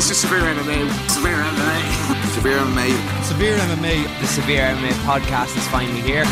This is Severe MMA. Severe MMA. Severe MMA. Severe MMA. The Severe MMA podcast is finally here.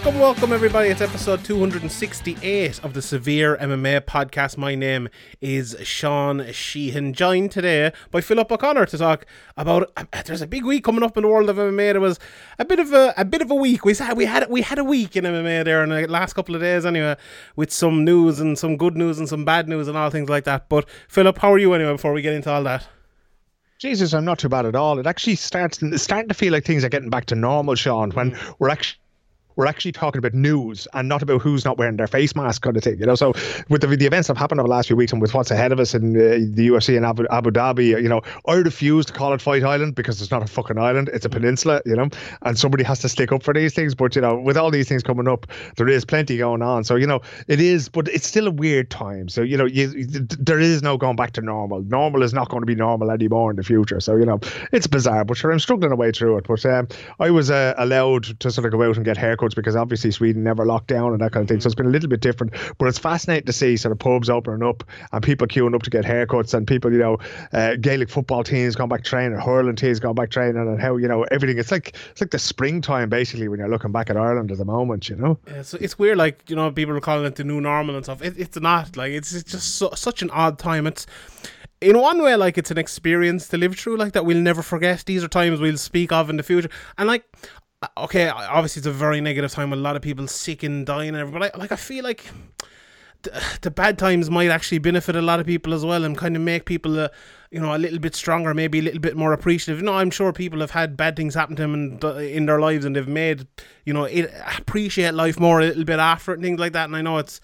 Welcome, welcome, everybody. It's episode 268 of the Severe MMA podcast. My name is Sean Sheehan, joined today by Philip O'Connor to talk about. Uh, there's a big week coming up in the world of MMA. There was a bit of a, a bit of a week. We had we had we had a week in MMA there in the last couple of days anyway, with some news and some good news and some bad news and all things like that. But Philip, how are you anyway? Before we get into all that. Jesus, I'm not too bad at all. It actually starts starting to feel like things are getting back to normal, Sean, when we're actually we're actually talking about news and not about who's not wearing their face mask kind of thing, you know. So with the, the events that have happened over the last few weeks and with what's ahead of us in uh, the UFC in Abu, Abu Dhabi, you know, I refuse to call it Fight Island because it's not a fucking island; it's a peninsula, you know. And somebody has to stick up for these things. But you know, with all these things coming up, there is plenty going on. So you know, it is, but it's still a weird time. So you know, you, there is no going back to normal. Normal is not going to be normal anymore in the future. So you know, it's bizarre. But sure, I'm struggling away through it. But um, I was uh, allowed to sort of go out and get because obviously Sweden never locked down and that kind of thing. So it's been a little bit different, but it's fascinating to see sort of pubs opening up and people queuing up to get haircuts and people, you know, uh, Gaelic football teams going back training, hurling teams going back training, and how you know everything. It's like it's like the springtime basically when you're looking back at Ireland at the moment, you know. Yeah, so it's weird, like you know, people are calling it the new normal and stuff. It, it's not like it's, it's just so, such an odd time. It's in one way like it's an experience to live through, like that we'll never forget. These are times we'll speak of in the future, and like okay, obviously it's a very negative time. With a lot of people sick and dying and I, like I feel like the, the bad times might actually benefit a lot of people as well and kind of make people uh, you know a little bit stronger maybe a little bit more appreciative. No i'm sure people have had bad things happen to them in, in their lives and they've made you know it, appreciate life more a little bit after it and things like that and i know it's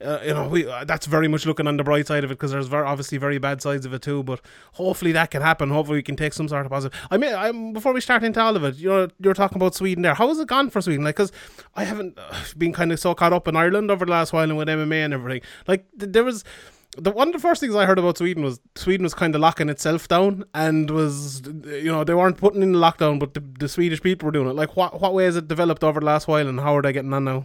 uh, you know, we uh, that's very much looking on the bright side of it because there's very obviously very bad sides of it too. But hopefully that can happen. Hopefully we can take some sort of positive. I mean, I'm, before we start into all of it, you know, you're talking about Sweden there. How has it gone for Sweden? Like, because I haven't uh, been kind of so caught up in Ireland over the last while and with MMA and everything. Like, th- there was the one of the first things I heard about Sweden was Sweden was kind of locking itself down and was you know they weren't putting in the lockdown, but the, the Swedish people were doing it. Like, what what way has it developed over the last while, and how are they getting on now?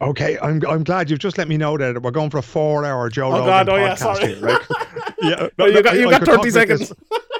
Okay, I'm I'm glad you've just let me know that we're going for a four-hour Joe oh Rogan God, oh podcast yeah, sorry. here, right? yeah, no, you got you got thirty seconds.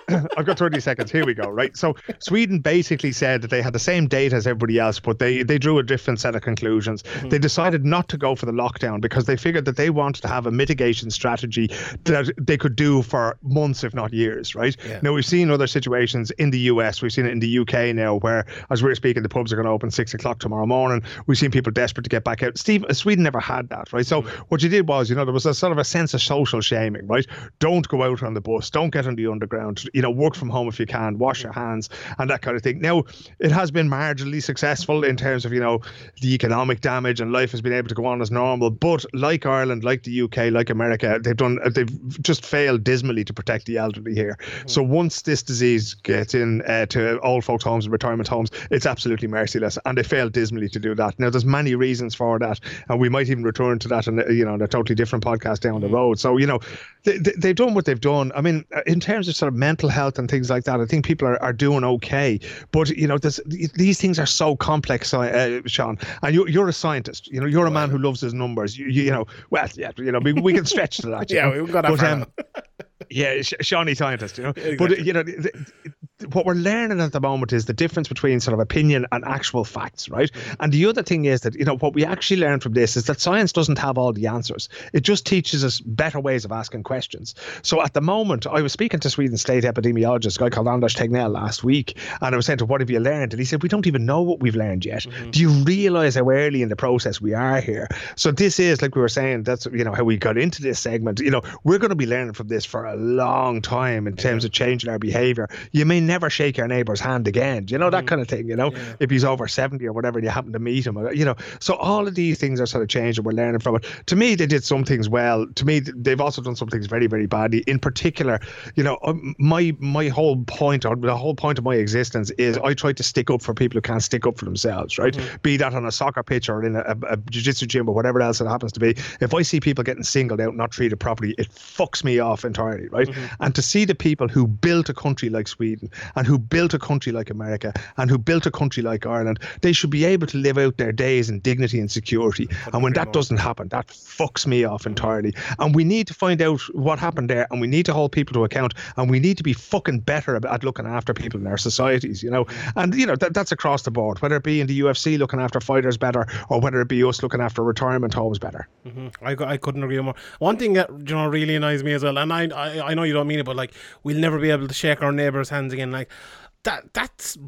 I've got 30 seconds. Here we go. Right. So Sweden basically said that they had the same data as everybody else, but they, they drew a different set of conclusions. Mm-hmm. They decided not to go for the lockdown because they figured that they wanted to have a mitigation strategy that they could do for months, if not years. Right. Yeah. Now, we've seen other situations in the US. We've seen it in the UK now, where, as we're speaking, the pubs are going to open six o'clock tomorrow morning. We've seen people desperate to get back out. Steve, Sweden never had that. Right. So mm-hmm. what you did was, you know, there was a sort of a sense of social shaming. Right. Don't go out on the bus. Don't get on the underground. You know, work from home if you can, wash your hands and that kind of thing. Now, it has been marginally successful in terms of, you know, the economic damage and life has been able to go on as normal. But like Ireland, like the UK, like America, they've done, they've just failed dismally to protect the elderly here. Mm-hmm. So once this disease gets in uh, to old folks' homes and retirement homes, it's absolutely merciless. And they failed dismally to do that. Now, there's many reasons for that. And we might even return to that in, you know, in a totally different podcast down the road. So, you know, they, they, they've done what they've done. I mean, in terms of sort of mental health and things like that, I think people are, are doing okay. But you know, this, these things are so complex, uh, Sean. And you, you're a scientist. You know, you're a man who loves his numbers. You, you, you know, well, yeah, you know, we, we can stretch to that. yeah, know? we've got that. But, um, yeah, Shawnee scientist, you know. Exactly. But you know, the, what we're learning at the moment is the difference between sort of opinion and actual facts, right? Mm-hmm. And the other thing is that you know what we actually learn from this is that science doesn't have all the answers. It just teaches us better ways of asking questions. So at the moment, I was speaking to Sweden's state epidemiologist, a guy called Anders Tegnell, last week, and I was saying to him, what have you learned? And he said, we don't even know what we've learned yet. Mm-hmm. Do you realize how early in the process we are here? So this is like we were saying. That's you know how we got into this segment. You know, we're going to be learning from this for a long time in terms of changing our behavior. You may never shake your neighbor's hand again. You know that mm. kind of thing. You know, if he's over seventy or whatever, and you happen to meet him. Uh, you know, so all of these things are sort of changed, and we're learning from it. To me, they did some things well. To me, they've also done some things very, very badly. In particular, you know, um, my my whole point, or the whole point of my existence, is I try to stick up for people who can't stick up for themselves. Right, mm-hmm. be that on a soccer pitch or in a, a jiu-jitsu gym or whatever else it happens to be. If I see people getting singled out, not treated properly, it fucks me off entirely. Right, mm-hmm. and to see the people who built a country like Sweden and who built a country like America and who built a country like Ireland, they should be able to live out their days in dignity and security. And when that doesn't happen, that fucks me off entirely. And we need to find out what happened there, and we need to hold people to account, and we need to be fucking better at looking after people in our societies. You know, mm-hmm. and you know that, that's across the board, whether it be in the UFC looking after fighters better, or whether it be us looking after retirement homes better. Mm-hmm. I, cou- I couldn't agree more. One thing that you know really annoys me as well, and I, I I know you don't mean it, but like we'll never be able to shake our neighbours' hands again. Like that that's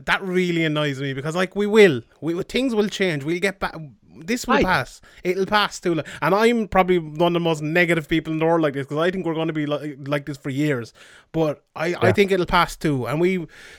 that really annoys me because like we will, we things will change. We'll get back. This will Aye. pass. It'll pass too. And I'm probably one of the most negative people in the world like this because I think we're going to be like, like this for years. But I, I think it'll pass too. And we,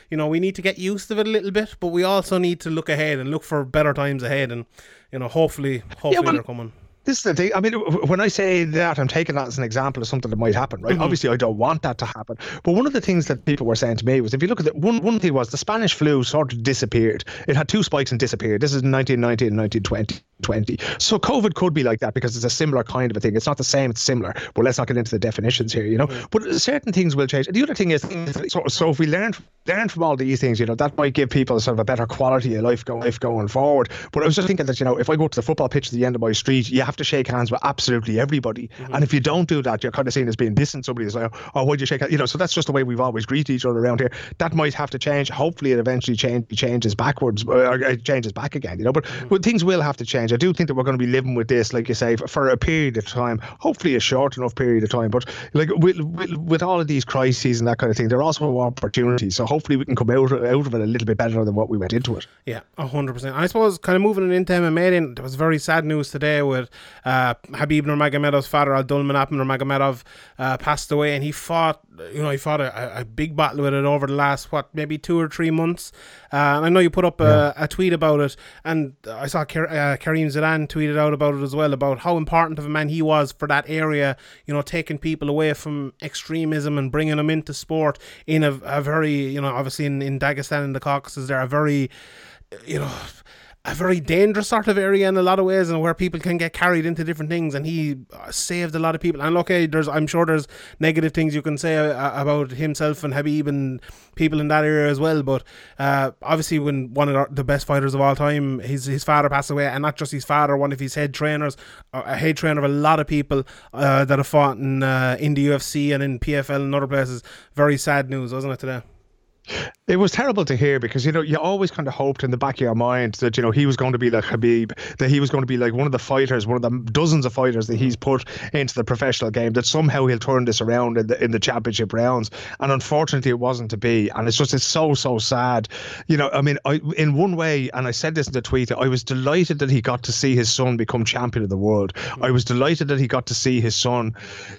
you know, we need to get used to it a little bit, but we also need to look ahead and look for better times ahead. And you know, hopefully, hopefully well, they're coming. This is the thing. I mean, when I say that, I'm taking that as an example of something that might happen, right? Mm-hmm. Obviously, I don't want that to happen. But one of the things that people were saying to me was, if you look at it, one one thing was the Spanish flu sort of disappeared. It had two spikes and disappeared. This is 1990 and 1920. 20. So COVID could be like that because it's a similar kind of a thing. It's not the same, it's similar. But let's not get into the definitions here, you know. Mm-hmm. But certain things will change. The other thing is, so, so if we learn learn from all these things, you know, that might give people sort of a better quality of life, go, life going forward. But I was just thinking that, you know, if I go to the football pitch at the end of my street, you have to shake hands with absolutely everybody. Mm-hmm. And if you don't do that, you're kind of seen as being distant. Somebody's like, oh, why'd you shake hands? You know, so that's just the way we've always greeted each other around here. That might have to change. Hopefully, it eventually change, changes backwards, or it changes back again, you know. But, mm-hmm. but things will have to change. I do think that we're going to be living with this, like you say, for, a period of time, hopefully a short enough period of time. But like with, with, with all of these crises and that kind of thing, there are also opportunities. So hopefully we can come out, out of it a little bit better than what we went into it. Yeah, hundred percent. I suppose kind of moving into MMA. Then there was very sad news today with uh, Habib Nurmagomedov's father, Abdulmanap Nurmagomedov, uh, passed away, and he fought. You know, he fought a, a big battle with it over the last what maybe two or three months. Uh, and I know you put up a, a tweet about it, and I saw Kar- uh, Karim Zidan tweeted out about it as well about how important of a man he was for that area. You know, taking people away from extremism and bringing them into sport in a, a very you know obviously in, in Dagestan and the Caucasus they're a very you know a very dangerous sort of area in a lot of ways and where people can get carried into different things and he uh, saved a lot of people. And okay there's i'm sure there's negative things you can say uh, about himself and habib and people in that area as well but uh, obviously when one of the best fighters of all time his his father passed away and not just his father one of his head trainers uh, a head trainer of a lot of people uh, that have fought in uh, in the ufc and in pfl and other places. Very sad news wasn't it today It was terrible to hear because you know you always kind of hoped in the back of your mind that you know he was going to be like Habib, that he was going to be like one of the fighters, one of the dozens of fighters that he's put into the professional game. That somehow he'll turn this around in the in the championship rounds, and unfortunately it wasn't to be. And it's just it's so so sad. You know, I mean, I in one way, and I said this in the tweet, I was delighted that he got to see his son become champion of the world. I was delighted that he got to see his son,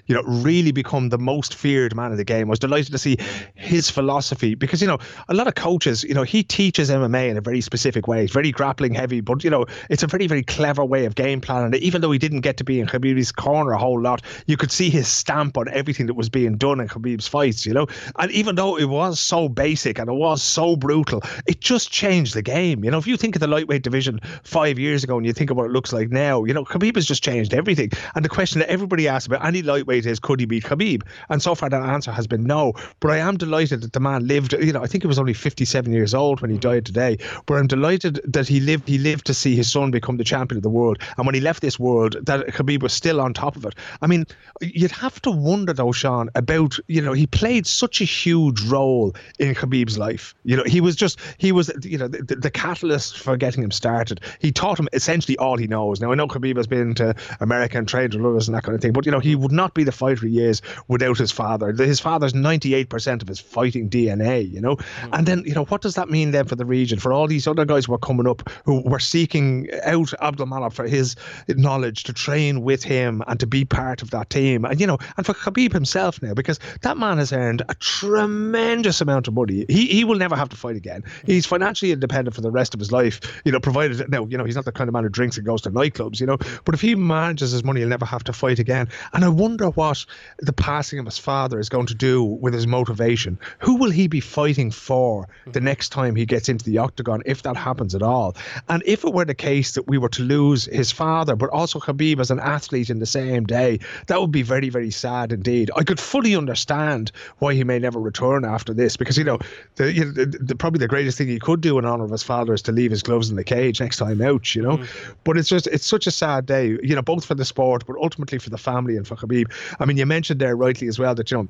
you know, really become the most feared man in the game. I was delighted to see his philosophy because you know a lot of coaches, you know, he teaches MMA in a very specific way. It's very grappling heavy, but you know, it's a very, very clever way of game planning. Even though he didn't get to be in Khabib's corner a whole lot, you could see his stamp on everything that was being done in Khabib's fights, you know. And even though it was so basic and it was so brutal, it just changed the game. You know, if you think of the lightweight division five years ago and you think of what it looks like now, you know, Khabib has just changed everything. And the question that everybody asks about any lightweight is, could he beat Khabib? And so far, that answer has been no. But I am delighted that the man lived. You know, I think he was only 57 years old when he died today. But I'm delighted that he lived. He lived to see his son become the champion of the world. And when he left this world, that Khabib was still on top of it. I mean, you'd have to wonder though, Sean, about you know he played such a huge role in Khabib's life. You know, he was just he was you know the, the catalyst for getting him started. He taught him essentially all he knows. Now I know Khabib has been to America and trained with others and that kind of thing, but you know he would not be the fighter he is without his father. His father's 98% of his fighting DNA. You know. Mm. And then you know what does that mean then for the region for all these other guys who are coming up who were seeking out Abdulmanap for his knowledge to train with him and to be part of that team, and you know, and for Khabib himself now because that man has earned a tremendous amount of money. He he will never have to fight again. He's financially independent for the rest of his life, you know, provided now you know he's not the kind of man who drinks and goes to nightclubs, you know. But if he manages his money, he'll never have to fight again. And I wonder what the passing of his father is going to do with his motivation. Who will he be fighting for the mm-hmm. next time he gets into the octagon, if that happens at all? And if it were the case that we were to lose his father, but also Khabib as an athlete in the same day, that would be very, very sad indeed. I could fully understand why he may never return after this, because you know, the, you know, the, the probably the greatest thing he could do in honor of his father is to leave his gloves in the cage next time out. You know, mm-hmm. but it's just it's such a sad day. You know, both for the sport, but ultimately for the family and for Khabib. I mean, you mentioned there rightly as well that you know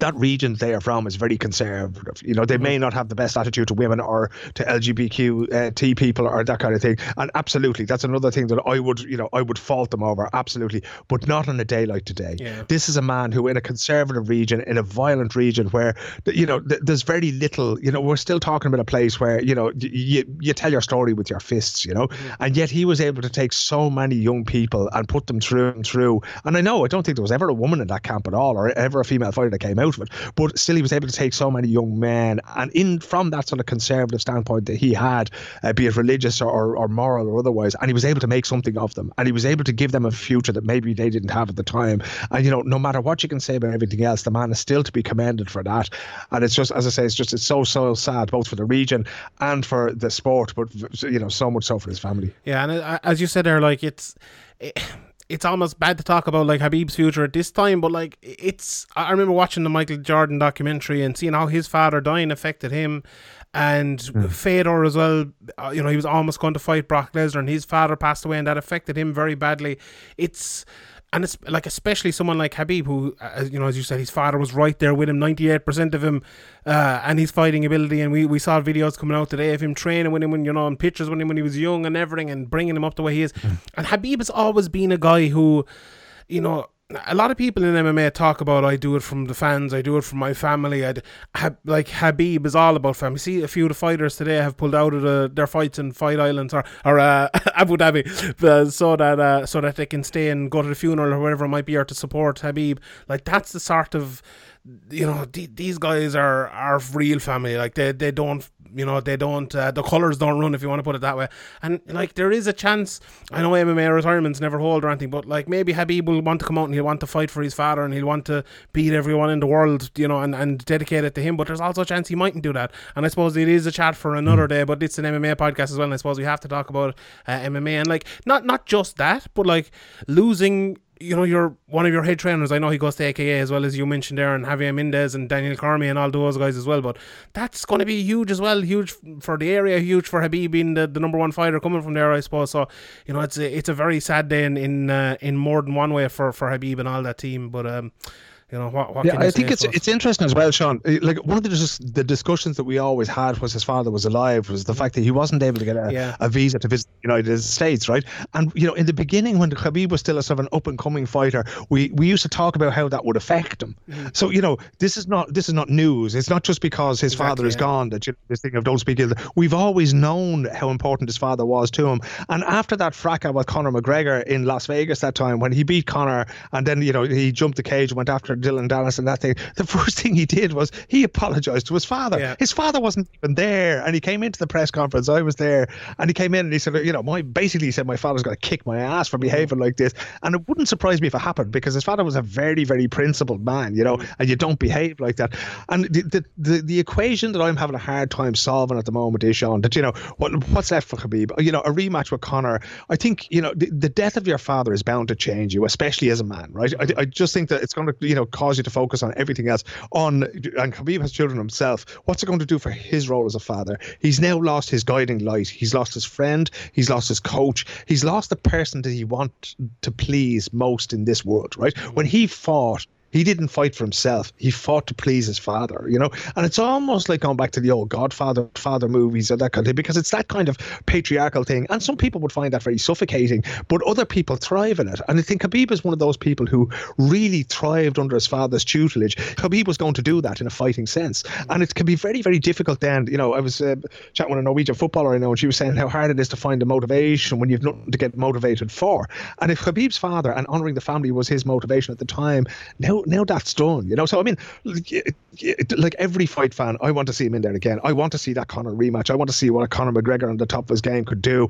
that region they are from is very conservative. You know, they may not have the best attitude to women or to LGBTQ uh, T people or that kind of thing. And absolutely, that's another thing that I would, you know, I would fault them over. Absolutely, but not on a day like today. Yeah. This is a man who, in a conservative region, in a violent region, where you know th- there's very little. You know, we're still talking about a place where you know y- you you tell your story with your fists. You know, and yet he was able to take so many young people and put them through and through. And I know I don't think there was ever a woman in that camp at all, or ever a female fighter that came out of it. But still, he was able to take so many young men, and in from that sort of conservative standpoint that he had, uh, be it religious or, or moral or otherwise, and he was able to make something of them, and he was able to give them a future that maybe they didn't have at the time. And you know, no matter what you can say about everything else, the man is still to be commended for that. And it's just, as I say, it's just it's so so sad both for the region and for the sport, but you know, so much so for his family. Yeah, and uh, as you said there, like it's. It, it's almost bad to talk about like Habib's future at this time, but like it's. I remember watching the Michael Jordan documentary and seeing how his father dying affected him, and Fedor as well. Uh, you know, he was almost going to fight Brock Lesnar, and his father passed away, and that affected him very badly. It's and it's like especially someone like Habib, who, uh, you know, as you said, his father was right there with him, ninety eight percent of him, uh, and his fighting ability. And we, we saw videos coming out today of him training with him when you know, and pictures with him when he was young and everything, and bringing him up the way he is. And Habib has always been a guy who, you know. A lot of people in MMA talk about I do it from the fans, I do it from my family. I'd like Habib is all about family. See, a few of the fighters today have pulled out of the, their fights in Fight Islands or or uh, Abu Dhabi, uh, so that uh, so that they can stay and go to the funeral or whatever it might be, or to support Habib. Like that's the sort of you know th- these guys are are real family. Like they they don't you know they don't uh, the colors don't run if you want to put it that way. And like there is a chance. I know MMA retirements never hold or anything, but like maybe Habib will want to come out and he'll want to fight for his father and he'll want to beat everyone in the world, you know, and, and dedicate it to him. But there's also a chance he mightn't do that. And I suppose it is a chat for another day. But it's an MMA podcast as well. And I suppose we have to talk about uh, MMA and like not not just that, but like losing you know, you're one of your head trainers. I know he goes to AKA as well as you mentioned there, and Javier Mendez and Daniel Cormier and all those guys as well. But that's going to be huge as well, huge for the area, huge for Habib being the, the number one fighter coming from there, I suppose. So you know, it's a, it's a very sad day in in, uh, in more than one way for for Habib and all that team. But um, you know what? what Yeah, I think it's suppose? it's interesting as well, Sean. Uh, Like one of the the discussions that we always had was his father was alive was the fact that he wasn't able to get a, Yeah. a visa to visit the United States, right? And you know, in the beginning when Khabib was still a sort of an up and coming fighter, we we used to talk about how that would affect him. So you know, this is not this is not news. It's not just because his father is yeah. gone that you know, this thing of don't speak ill. We've always known how important his father was to him. And after that fracas with Conor McGregor in Las Vegas that time when he beat Conor and then you know he jumped the cage and went after Dillon Danis and that thing, the first thing he did was he apologized to his father. Yeah. His father wasn't even there, and he came into the press conference. I was there, and he came in and he said, you know, my basically he said my father's going to kick my ass for mm-hmm. behaving like this, and it wouldn't surprise me if it happened because his father was a very very principled man, you know, mm-hmm. and you don't behave like that. And the the, the, the equation that I'm having a hard time solving at the moment is Sean that you know what what's left for Khabib, you know, a rematch with Conor. I think you know the, the death of your father is bound to change you, especially as a man, right? I, I just think that it's going to you know cause you to focus on everything else. On and Khabib has children himself. What's it going to do for his role as a father? He's now lost his guiding light. He's lost his friend. He's lost his coach. He's lost the person that he want to please most in this world, right? When he fought. He didn't fight for himself. He fought to please his father, you know. And it's almost like going back to the old Godfather father movies or that kind of thing, because it's that kind of patriarchal thing. And some people would find that very suffocating, but other people thrive in it. And I think Khabib is one of those people who really thrived under his father's tutelage. Khabib was going to do that in a fighting sense. And it can be very, very difficult then. You know, I was uh, chatting with a Norwegian footballer I know, and she was saying how hard it is to find the motivation when you've nothing to get motivated for. And if Khabib's father and honouring the family was his motivation at the time, now now that's done. You know, so I mean, like every fight fan, I want to see him in there again. I want to see that Conor rematch. I want to see what a Conor McGregor on the top of his game could do.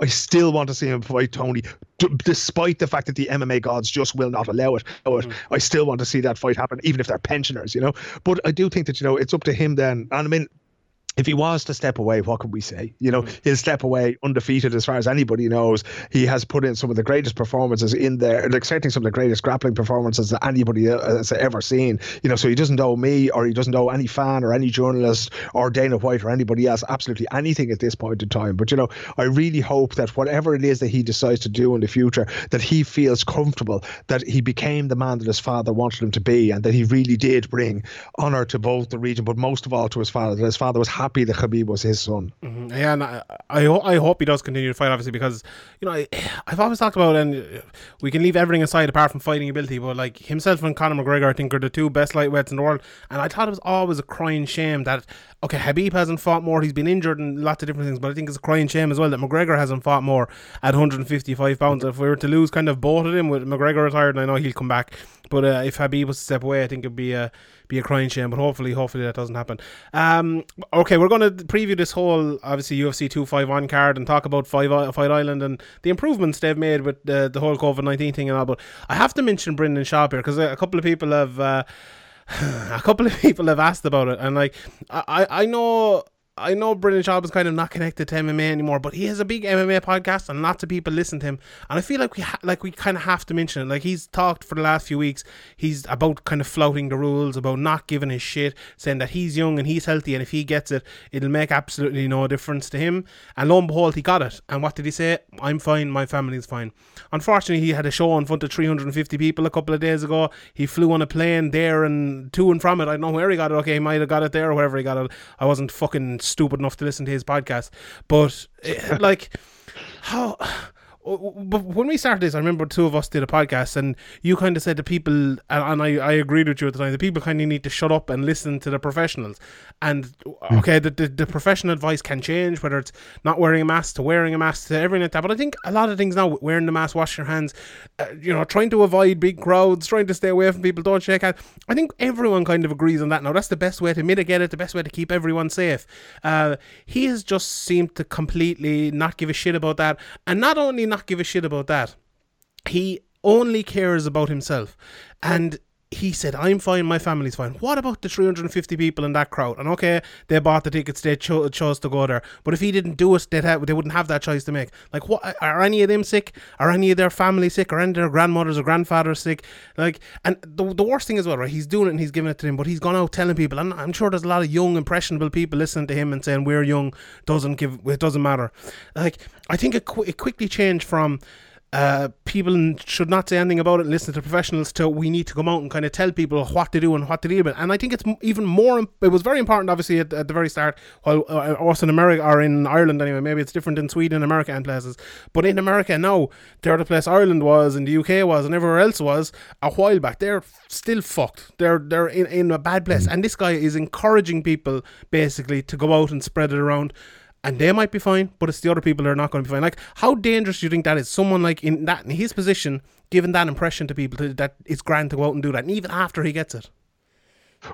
I still want to see him fight Tony, d- despite the fact that the MMA gods just will not allow it. Mm. I still want to see that fight happen, even if they're pensioners. You know, but I do think that you know it's up to him then. And I mean if he was to step away, what could we say? You know, mm. he'll step away undefeated as far as anybody knows. He has put in some of the greatest performances in there, like certainly some of the greatest grappling performances that anybody has ever seen. You know, so he doesn't owe me or he doesn't owe any fan or any journalist or Dana White or anybody else absolutely anything at this point in time. But, you know, I really hope that whatever it is that he decides to do in the future, that he feels comfortable that he became the man that his father wanted him to be and that he really did bring honour to both the region, but most of all to his father, that his father was happy happy that Khabib was his son. Mm-hmm. Yeah, and I, I, I hope he does continue to fight, obviously, because you know I, have always talked about, and we can leave everything aside apart from fighting ability, but like himself and Conor McGregor, I think are the two best lightweights in the world, and I thought it was always a crying shame that okay, Habib hasn't fought more, he's been injured and lots of different things, but I think it's a crying shame as well that McGregor hasn't fought more at 155 pounds. If we were to lose kind of both of them with McGregor retired, and I know he'll come back, but uh, if Habib was to step away, I think it'd be a be a crying shame. But hopefully, hopefully that doesn't happen. Um, okay, we're going to preview this whole obviously UFC two five one card and talk about Five Fight Island and the improvements they've made with the the whole COVID nineteen thing and all. But I have to mention Brendan Schaub here because a couple of people have. Uh, a couple of people have asked about it, and like I, I know I know Brendan Schaub is kind of not connected to MMA anymore, but he has a big MMA podcast and lots of people listen to him. And I feel like we ha- like we kind of have to mention it. Like he's talked for the last few weeks, he's about kind of flouting the rules, about not giving his shit, saying that he's young and he's healthy, and if he gets it, it'll make absolutely no difference to him. And lo and behold, he got it. And what did he say? I'm fine, my family's fine. Unfortunately, he had a show in front of 350 people a couple of days ago. He flew on a plane there and to and from it. I don't know where he got it. Okay, he might have got it there or wherever he got it. I wasn't fucking stupid enough to listen to his podcast. But eh, like, how but when we started this, I remember two of us did a podcast, and you kind of said to people, and, and I, I agreed with you at the time, the people kind of need to shut up and listen to the professionals. And hmm. okay, the, the, the professional advice can change, whether it's not wearing a mask to wearing a mask to everything like that. But I think a lot of things now, wearing the mask, wash your hands, uh, you know, trying to avoid big crowds, trying to stay away from people, don't shake hands. I think everyone kind of agrees on that now. That's the best way to mitigate it, the best way to keep everyone safe. Uh, he has just seemed to completely not give a shit about that, and not only not not give a shit about that. He only cares about himself. And he said, I'm fine, my family's fine. What about the 350 people in that crowd? And okay, they bought the tickets, they cho- chose to go there. But if he didn't do it, they'd have, they wouldn't have that choice to make. Like, what are any of them sick? Are any of their family sick? Are any of their grandmothers or grandfathers sick? Like, and the, the worst thing is, well, right, he's doing it and he's giving it to them, but he's gone out telling people, and I'm sure there's a lot of young, impressionable people listening to him and saying, We're young, doesn't give, it doesn't matter. Like, I think it, qu- it quickly changed from, uh, people should not say anything about it and listen to professionals to we need to come out and kind of tell people what to do and what to with and I think it's even more it was very important obviously at, at the very start while uh, also in America or in Ireland anyway maybe it's different in Sweden America and places but in America now they're the place Ireland was and the UK was and everywhere else was a while back. They're still fucked. They're they're in, in a bad place. And this guy is encouraging people basically to go out and spread it around and they might be fine, but it's the other people that are not going to be fine. Like, how dangerous do you think that is? Someone like in that in his position, giving that impression to people that it's grand to go out and do that, and even after he gets it.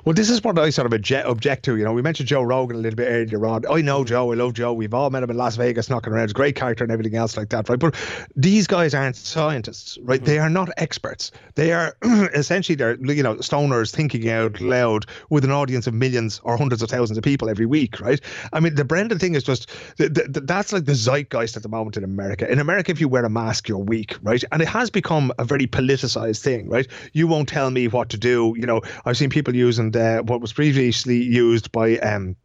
Well, this is what I sort of object, object to. You know, we mentioned Joe Rogan a little bit earlier on. I know Joe. I love Joe. We've all met him in Las Vegas knocking around. He's a great character and everything else like that, right? But these guys aren't scientists, right? Mm-hmm. They are not experts. They are essentially they're you know stoners thinking out loud with an audience of millions or hundreds of thousands of people every week, right? I mean, the Brendan thing is just that's like the zeitgeist at the moment in America. In America, if you wear a mask, you're weak, right? And it has become a very politicized thing, right? You won't tell me what to do. You know, I've seen people using what was previously used by um,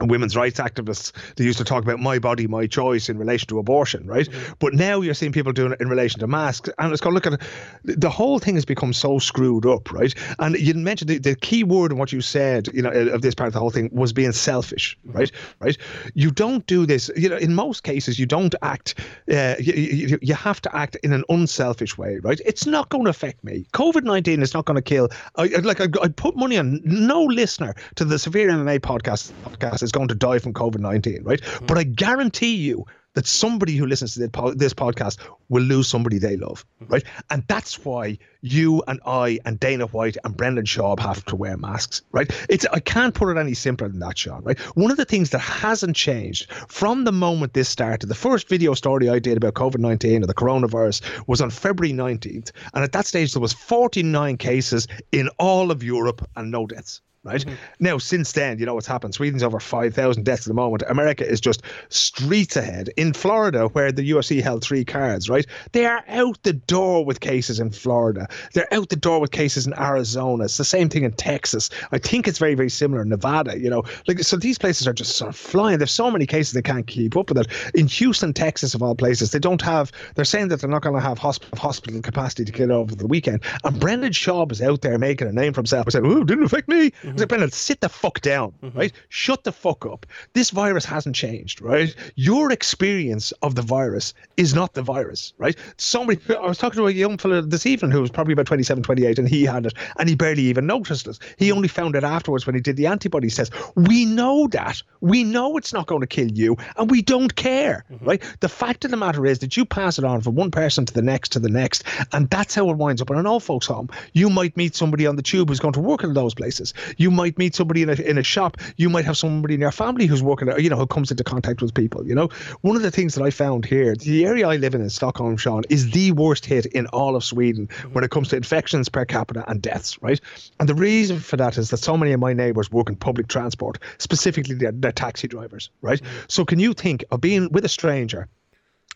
women's rights activists they used to talk about my body my choice in relation to abortion right? But now you're seeing people doing it in relation to masks and it's going look at it, the whole thing has become so screwed up right? And you mentioned the, the key word in what you said you know of this part of the whole thing was being selfish right? Right? You don't do this you know in most cases you don't act uh, you, you, you have to act in an unselfish way right? It's not going to affect me. Covid-19 is not going to kill I, like I'd, I'd put money on no listener to the severe mma podcast podcast is going to die from COVID 19, right? Mm. But I guarantee you that somebody who listens to this podcast will lose somebody they love, right? And that's why you and I and Dana White and Brendan Schaub have to wear masks, right? It's I can't put it any simpler than that, Sean, right? One of the things that hasn't changed from the moment this started, the first video story I did about COVID-19 or the coronavirus was on February 19th, and at that stage there was 49 cases in all of Europe and no deaths right? Mm-hmm. Now, since then, you know what's happened. Sweden's over 5,000 deaths at the moment. America is just streets ahead. In Florida, where the UFC held three cards, right? They are out the door with cases in Florida. They're out the door with cases in Arizona. It's the same thing in Texas. I think it's very, very similar in Nevada, you know. Like, so these places are just sort of flying. There's so many cases they can't keep up with it. In Houston, Texas, of all places, they don't have, they're saying that they're not going to have hospital, hospital capacity to get over the weekend. And Brendan Schaub is out there making a name for himself. I said, oh, didn't affect me. Mm-hmm. Said, Brendan, sit the fuck down, mm-hmm. right? Shut the fuck up. This virus hasn't changed, right? Your experience of the virus is not the virus, right? Somebody, I was talking to a young fellow this evening who was probably about 27, 28, and he had it, and he barely even noticed it. He only found it afterwards when he did the antibody test. We know that. We know it's not going to kill you, and we don't care, mm-hmm. right? The fact of the matter is that you pass it on from one person to the next to the next, and that's how it winds up in an old folks' home. You might meet somebody on the tube who's going to work in those places. You might meet somebody in a, in a shop, you might have somebody in your family who's working, you know, who comes into contact with people. You know, one of the things that I found here, the area I live in in Stockholm, Sean, is the worst hit in all of Sweden when it comes to infections per capita and deaths. Right, and the reason for that is that so many of my neighbours work in public transport, specifically they're, they're taxi drivers. Right, mm. so can you think of being with a stranger?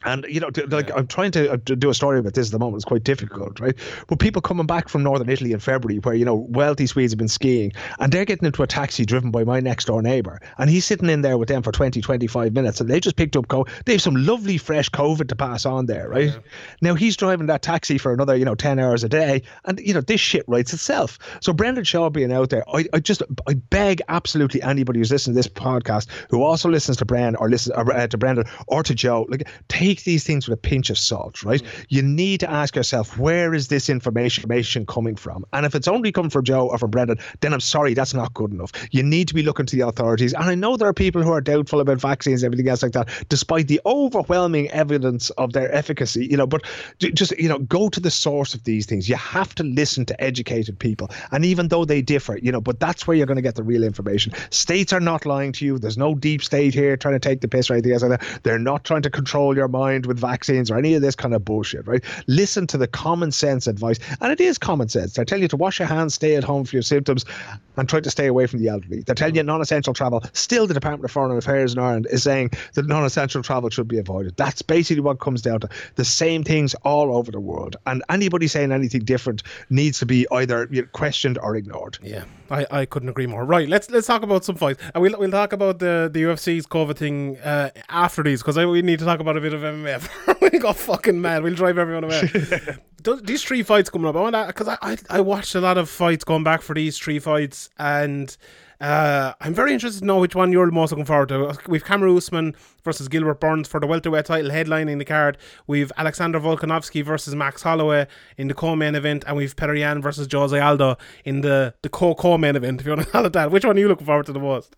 And you know, like yeah. I'm trying to, uh, do a story about this at the moment. It's quite difficult, right? But people coming back from northern Italy in February, where you know wealthy Swedes have been skiing, and they're getting into a taxi driven by my next door neighbour, and he's sitting in there with them for 20, 25 minutes, and they just picked up co. They have some lovely fresh COVID to pass on there, right? Yeah. Now he's driving that taxi for another, you know, 10 hours a day, and you know this shit writes itself. So Brendan Schaub being out there, I, I just I beg absolutely anybody who's listening to this podcast who also listens to Brendan or listen uh, to Brendan or to Joe, like take take these things with a pinch of salt, right? Mm. You need to ask yourself, where is this information coming from? And if it's only coming from Joe or from Brendan, then I'm sorry, that's not good enough. You need to be looking to the authorities. And I know there are people who are doubtful about vaccines and everything else like that, despite the overwhelming evidence of their efficacy, you know, but just, you know, go to the source of these things. You have to listen to educated people. And even though they differ, you know, but that's where you're going to get the real information. States are not lying to you. There's no deep state here trying to take the piss or anything else like that. They're not trying to control your mind with vaccines or any of this kind of bullshit, right? Listen to the common sense advice. And it is common sense. They tell you to wash your hands, stay at home for your symptoms, and try to stay away from the elderly. They're telling you non essential travel. Still, the Department of Foreign Affairs in Ireland is saying that non essential travel should be avoided. That's basically what comes down to the same things all over the world. And anybody saying anything different needs to be either questioned or ignored. Yeah. I, I couldn't agree more. Right, let's let's talk about some fights, and we'll we'll talk about the the UFC's COVID thing uh, after these because we need to talk about a bit of MMA. we got fucking mad. We'll drive everyone away. these three fights coming up, I want because I, I I watched a lot of fights going back for these three fights, and uh, I'm very interested to know which one you're most looking forward to. We've Kamaru Usman versus Gilbert Burns for the welterweight title headlining the card. We've Alexander Volkanovski versus Max Holloway in the co-main event, and we've Petr Yan versus Jose Aldo in the the co-co-main event. If you want to call it that, which one are you looking forward to the most?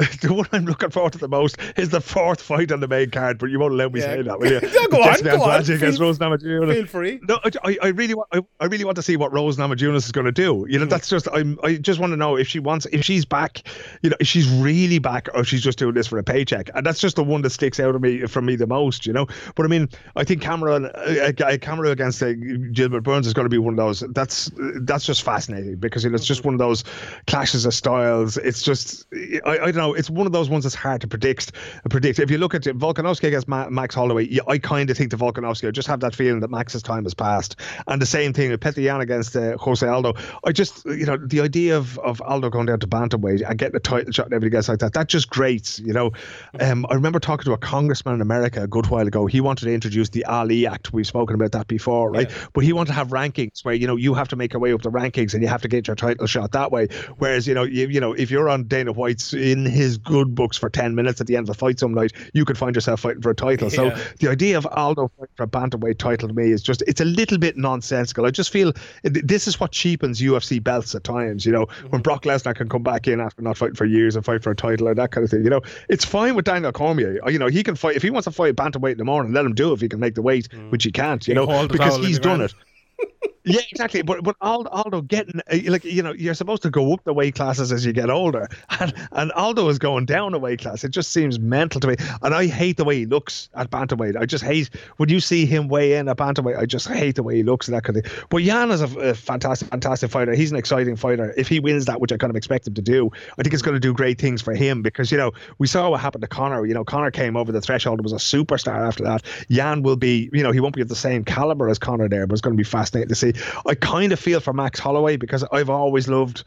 the one I'm looking forward to the most is the fourth fight on the main card, but you won't let me yeah. say that, will you? no, go on, go on. Feel, Rose Namajunas. Feel free. No, I, I really want, I, I, really want to see what Rose Namajunas is going to do. You know, mm. that's just, I'm, I just want to know if she wants, if she's back, you know, if she's really back, or she's just doing this for a paycheck, and that's just the one that sticks out of me from me the most, you know. But I mean, I think Kamaru, uh, uh Kamaru against uh, Gilbert Burns is going to be one of those. That's that's just fascinating because you know, it's just one of those clashes of styles. It's just, I, I don't know know, it's one of those ones that's hard to predict. Predict. If you look at it, Volkanovski against Ma- Max Holloway, yeah, I kind of think the Volkanovski. I just have that feeling that Max's time has passed. And the same thing with Petr Yan against uh, Jose Aldo. I just, you know, the idea of, of Aldo going down to bantamweight and getting a title shot and everything else like that, that just grates. You know, um, I remember talking to a congressman in America a good while ago. He wanted to introduce the Ali Act. We've spoken about that before, right? But he wanted to have rankings where you know you have to make your way up the rankings and you have to get your title shot that way. Whereas you know, you, you know, if you're on Dana White's in his good books for ten minutes at the end of the fight some night, you could find yourself fighting for a title. So Yeah. the idea of Aldo fighting for a bantamweight title to me is just it's a little bit nonsensical. I just feel this is what cheapens UFC belts at times. You know, when mm-hmm. Brock Lesnar can come back in after not fighting for years and fight for a title or that kind of thing. You know, it's fine with Daniel Cormier. Uh, you know, he can fight if he wants to fight bantamweight in the morning. Let him do it if he can make the weight, mm. which he can't. You He know, can hold the because he's done ground. it. Yeah, exactly. But but Aldo, getting uh, like you know you're supposed to go up the weight classes as you get older, and and Aldo is going down a weight class. It just seems mental to me, and I hate the way he looks at bantamweight. I just hate when you see him weigh in at bantamweight. I just hate the way he looks and that kind of thing. But Yan is a, a fantastic, fantastic fighter. He's an exciting fighter. If he wins that, which I kind of expect him to do, I think it's going to do great things for him because you know we saw what happened to Conor. You know, Conor came over the threshold and was a superstar after that. Yan will be, you know, he won't be of the same caliber as Conor there, but it's going to be fascinating to see. I kind of feel for Max Holloway because I've always loved,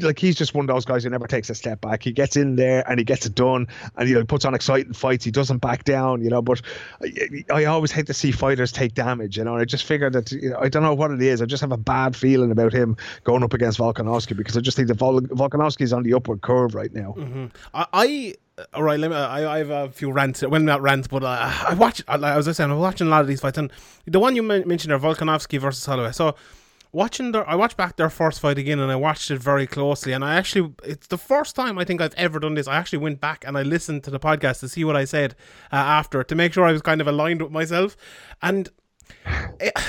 like he's just one of those guys who never takes a step back. He gets in there and he gets it done, and you know he puts on exciting fights. He doesn't back down, you know. But I, I always hate to see fighters take damage, you know. And I just figure that you know, I don't know what it is. I just have a bad feeling about him going up against Volkanovski because I just think that Vol- is on the upward curve right now. Mm-hmm. I, I all right. Let me. I, I have a few rants. Well, not rants, but uh, I watch. I- As I saying, I'm watching a lot of these fights, and the one you men- mentioned there, Volkanovski versus Holloway. So, watching their, I watched back their first fight again, and I watched it very closely. And I actually, it's the first time I think I've ever done this. I actually went back and I listened to the podcast to see what I said uh, after to make sure I was kind of aligned with myself, and. It,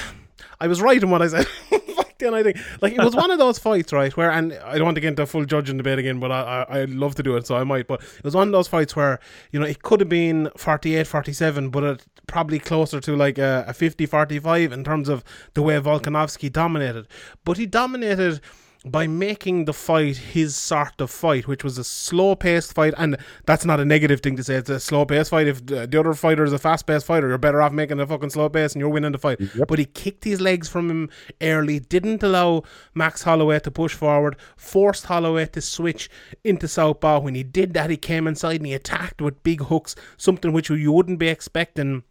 I was right in what I said. Then I think like it was one of those fights, right? Where and I don't want to get into a full judging debate again, but I, I I'd love to do it, so I might. But it was one of those fights where you know it could have been 48, 47, but it probably closer to like a, a 50, 45 in terms of the way Volkanovski dominated. But he dominated by making the fight his sort of fight, which was a slow paced fight, and that's not a negative thing to say. It's a slow paced fight. If the the other fighter is a fast paced fighter, you're better off making a fucking slow pace and you're winning the fight. But he kicked his legs from him early, didn't allow Max Holloway to push forward, forced Holloway to switch into southpaw. When he did that, he came inside and he attacked with big hooks, something which you wouldn't be expecting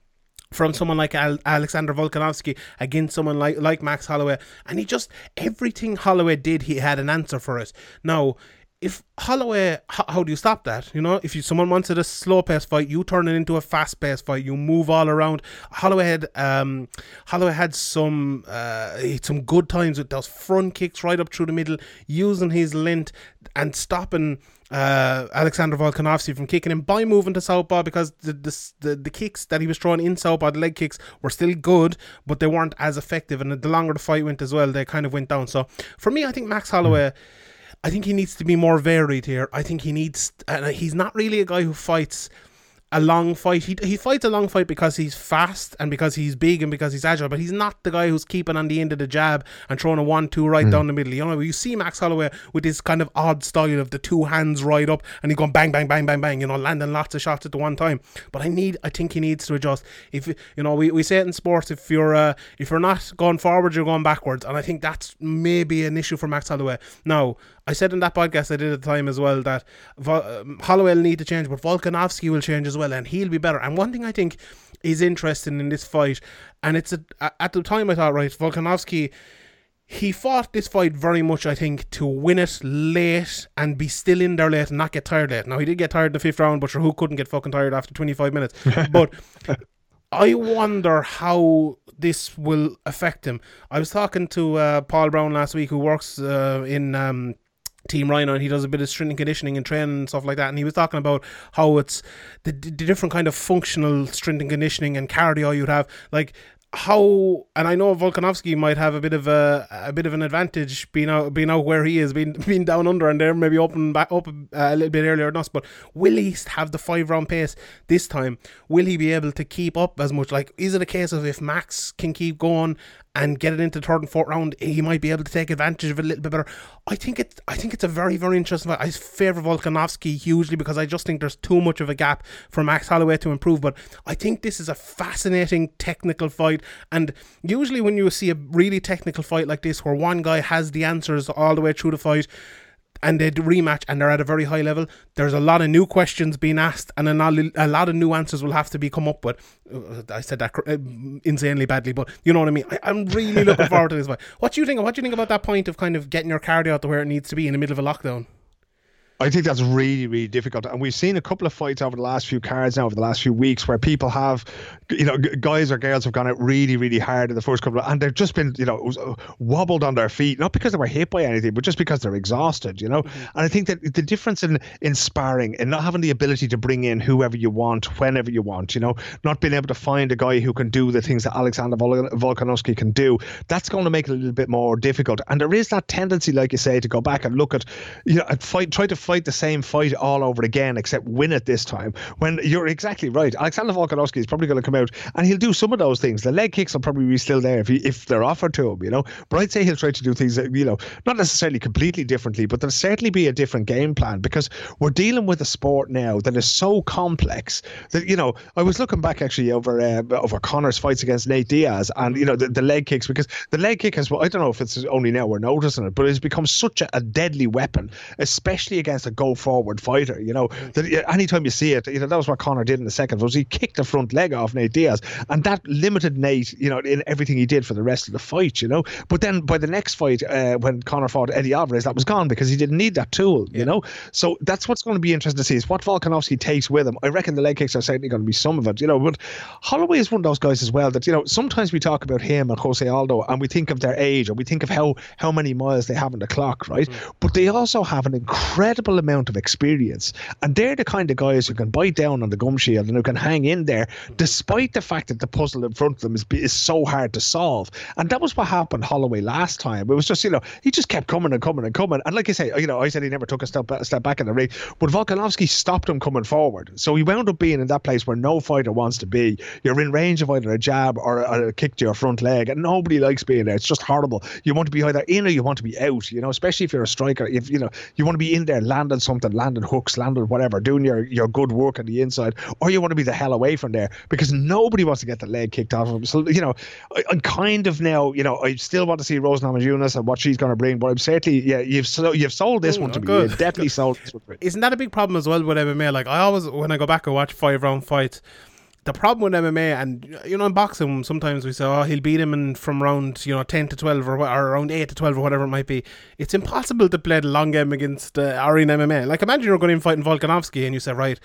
from someone like Al- Alexander Volkanovski against someone like like Max Holloway, and he just everything Holloway did, he had an answer for it. Now, if Holloway, how, how do you stop that? You know, if you someone wanted a slow pace fight, you turn it into a fast pace fight. You move all around. Holloway had um, Holloway had some uh, some good times with those front kicks right up through the middle, using his length and stopping uh, Alexander Volkanovski from kicking him by moving to southpaw because the, the the the kicks that he was throwing in southpaw, the leg kicks, were still good, but they weren't as effective. And the longer the fight went as well, they kind of went down. So for me, I think Max Holloway. I think he needs to be more varied here. I think he needs, and he's not really a guy who fights a long fight. He, he fights a long fight because he's fast and because he's big and because he's agile, but he's not the guy who's keeping on the end of the jab and throwing a one two right down the middle. You know, you see Max Holloway with this kind of odd style of the two hands right up and he's going bang, bang, bang, bang, bang, you know, landing lots of shots at the one time. But I need, I think he needs to adjust. If you know, we, we say it in sports, if you're uh, if you're not going forward, you're going backwards, and I think that's maybe an issue for Max Holloway. Now, I said in that podcast I did at the time as well that Vol- um, Holloway will need to change, but Volkanovski will change as well, and he'll be better. And one thing I think is interesting in this fight, and it's a, at the time I thought right, Volkanovski. He fought this fight very much, I think, to win it late and be still in there late and not get tired late. Now he did get tired in the fifth round, but sure, who couldn't get fucking tired after twenty five minutes? but I wonder how this will affect him. I was talking to uh, Paul Brown last week, who works uh, in um, Team Rhino, and he does a bit of strength and conditioning and training and stuff like that. And he was talking about how it's the, the different kind of functional strength and conditioning and cardio you'd have. Like how and I know Volkanovski might have a bit of a a bit of an advantage being out being out where he is, being being down under and they're maybe open back up a little bit earlier than us. But will he have the five round pace this time? Will he be able to keep up as much? Like, is it a case of if Max can keep going and get it into third and fourth round, he might be able to take advantage of it a little bit better. I think it. I think it's a very, very interesting fight. I favour Volkanovski hugely because I just think there's too much of a gap for Max Holloway to improve. But I think this is a fascinating technical fight, and usually when you see a really technical fight like this, where one guy has the answers all the way through the fight and they rematch and they're at a very high level, there's a lot of new questions being asked and a lot, of new answers will have to be come up with. Uh, I said that uh, insanely badly, but you know what I mean. I, am really looking forward to this. What do you think? What do you think about that point of kind of getting your cardio out to where it needs to be in the middle of a lockdown? I think that's really, really difficult. And we've seen a couple of fights over the last few cards now, over the last few weeks, where people have, you know, guys or girls have gone out really, really hard in the first couple of, and they've just been, you know, wobbled on their feet, not because they were hit by anything, but just because they're exhausted, you know. Mm-hmm. And I think that the difference in, in sparring and not having the ability to bring in whoever you want, whenever you want, you know, not being able to find a guy who can do the things that Alexander Vol- Volkanovski can do, that's going to make it a little bit more difficult. And there is that tendency, like you say, to go back and look at, you know, fight, try to fight the same fight all over again, except win it this time. When you're exactly right, Alexander Volkanovski is probably going to come out and he'll do some of those things. The leg kicks will probably be still there if he, if they're offered to him, you know. But I'd say he'll try to do things, that, you know, not necessarily completely differently, but there'll certainly be a different game plan because we're dealing with a sport now that is so complex that you know. I was looking back actually over uh, over Conor's fights against Nate Diaz and you know the, the leg kicks because the leg kick has well, I don't know if it's only now we're noticing it, but it's become such a, a deadly weapon, especially against a go forward fighter. You know, that anytime you see it, you know that was what Conor did in the second. Was he kicked the front leg off Nate Diaz, and that limited Nate, you know, in everything he did for the rest of the fight. You know, but then by the next fight, uh, when Conor fought Eddie Alvarez, that was gone because he didn't need that tool. You know, so that's what's going to be interesting to see is what Volkanovski takes with him. I reckon the leg kicks are certainly going to be some of it. You know, but Holloway is one of those guys as well that you know sometimes we talk about him and Jose Aldo and we think of their age or we think of how how many miles they have on the clock, right? Mm-hmm. But they also have an incredible amount of experience. And they're the kind of guys who can bite down on the gum shield and who can hang in there, hmm. despite the fact that the puzzle in front of them is, is so hard to solve. And that was what happened Holloway last time. It was just, you know, he just kept coming and coming and coming. And like I say, you know, I said he never took a step, a step back in the ring, but Volkanovski stopped him coming forward. So he wound up being in that place where no fighter wants to be. You're in range of either a jab or a, a kick to your front leg, and nobody likes being there. It's just horrible. You want to be either in or you want to be out, you know, especially if you're a striker. If, you know, you want to be in there landing something, landing hooks, landing whatever, doing your, your good work on the inside, or you want to be the hell away from there because nobody wants to get the leg kicked off of him. So, you know, I, am kind of now, you know, I still want to see Rose Namajunas and what she's going to bring, but I'm certainly, yeah, you've so, you've sold this mm, one to me. You've definitely sold this one to me. Isn't that a big problem as well with MMA? Like, I always, when I go back and watch five round fights, the problem with MMA and you know in boxing sometimes we say oh he'll beat him in from round you know 10 to 12 or, or around 8 to 12 or whatever it might be. It's impossible to play the long game against uh, or in MMA like imagine you're going to fight in Volkanovski and you say right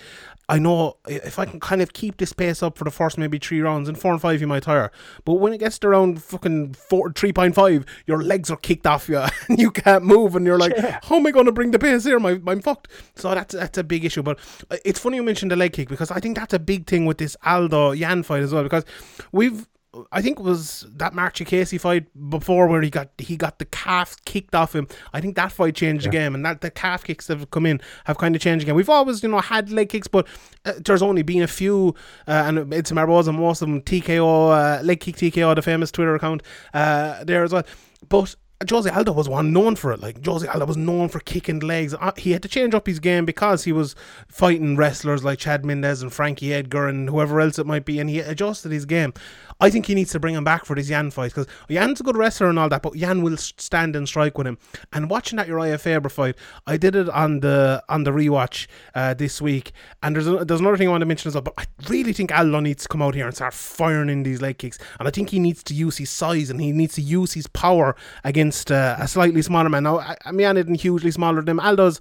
I know if I can kind of keep this pace up for the first maybe three rounds, in four and five you might tire. But when it gets to around fucking four, three point five, your legs are kicked off you and you can't move, and you're like, yeah. how am I going to bring the pace here? My, I'm fucked. So that's that's a big issue. But uh, it's funny you mentioned the leg kick because I think that's a big thing with this Aldo Yan fight as well because we've I think it was that Marc Casey fight before where he got he got the calf kicked off him. I think that fight changed yeah. the game, and that the calf kicks that have come in have kind of changed again. We've always you know had leg kicks, but uh, there's only been a few, uh, and it's Barboza most of them TKO uh, leg kick TKO, the famous Twitter account uh, there as well. But Jose Aldo was one known for it. Like Jose Aldo was known for kicking legs. Uh, he had to change up his game because he was fighting wrestlers like Chad Mendes and Frankie Edgar and whoever else it might be, and he adjusted his game. I think he needs to bring him back for this Yan fight because Yan's a good wrestler and all that, but Yan will stand and strike with him. And watching that Urijah Faber fight, I did it on the on the rewatch uh, this week, and there's a, there's another thing I want to mention as well. But I really think Aldo needs to come out here and start firing in these leg kicks, and I think he needs to use his size and he needs to use his power against uh, a slightly smaller man. Now, I, I mean, I isn't hugely smaller than him. Aldo's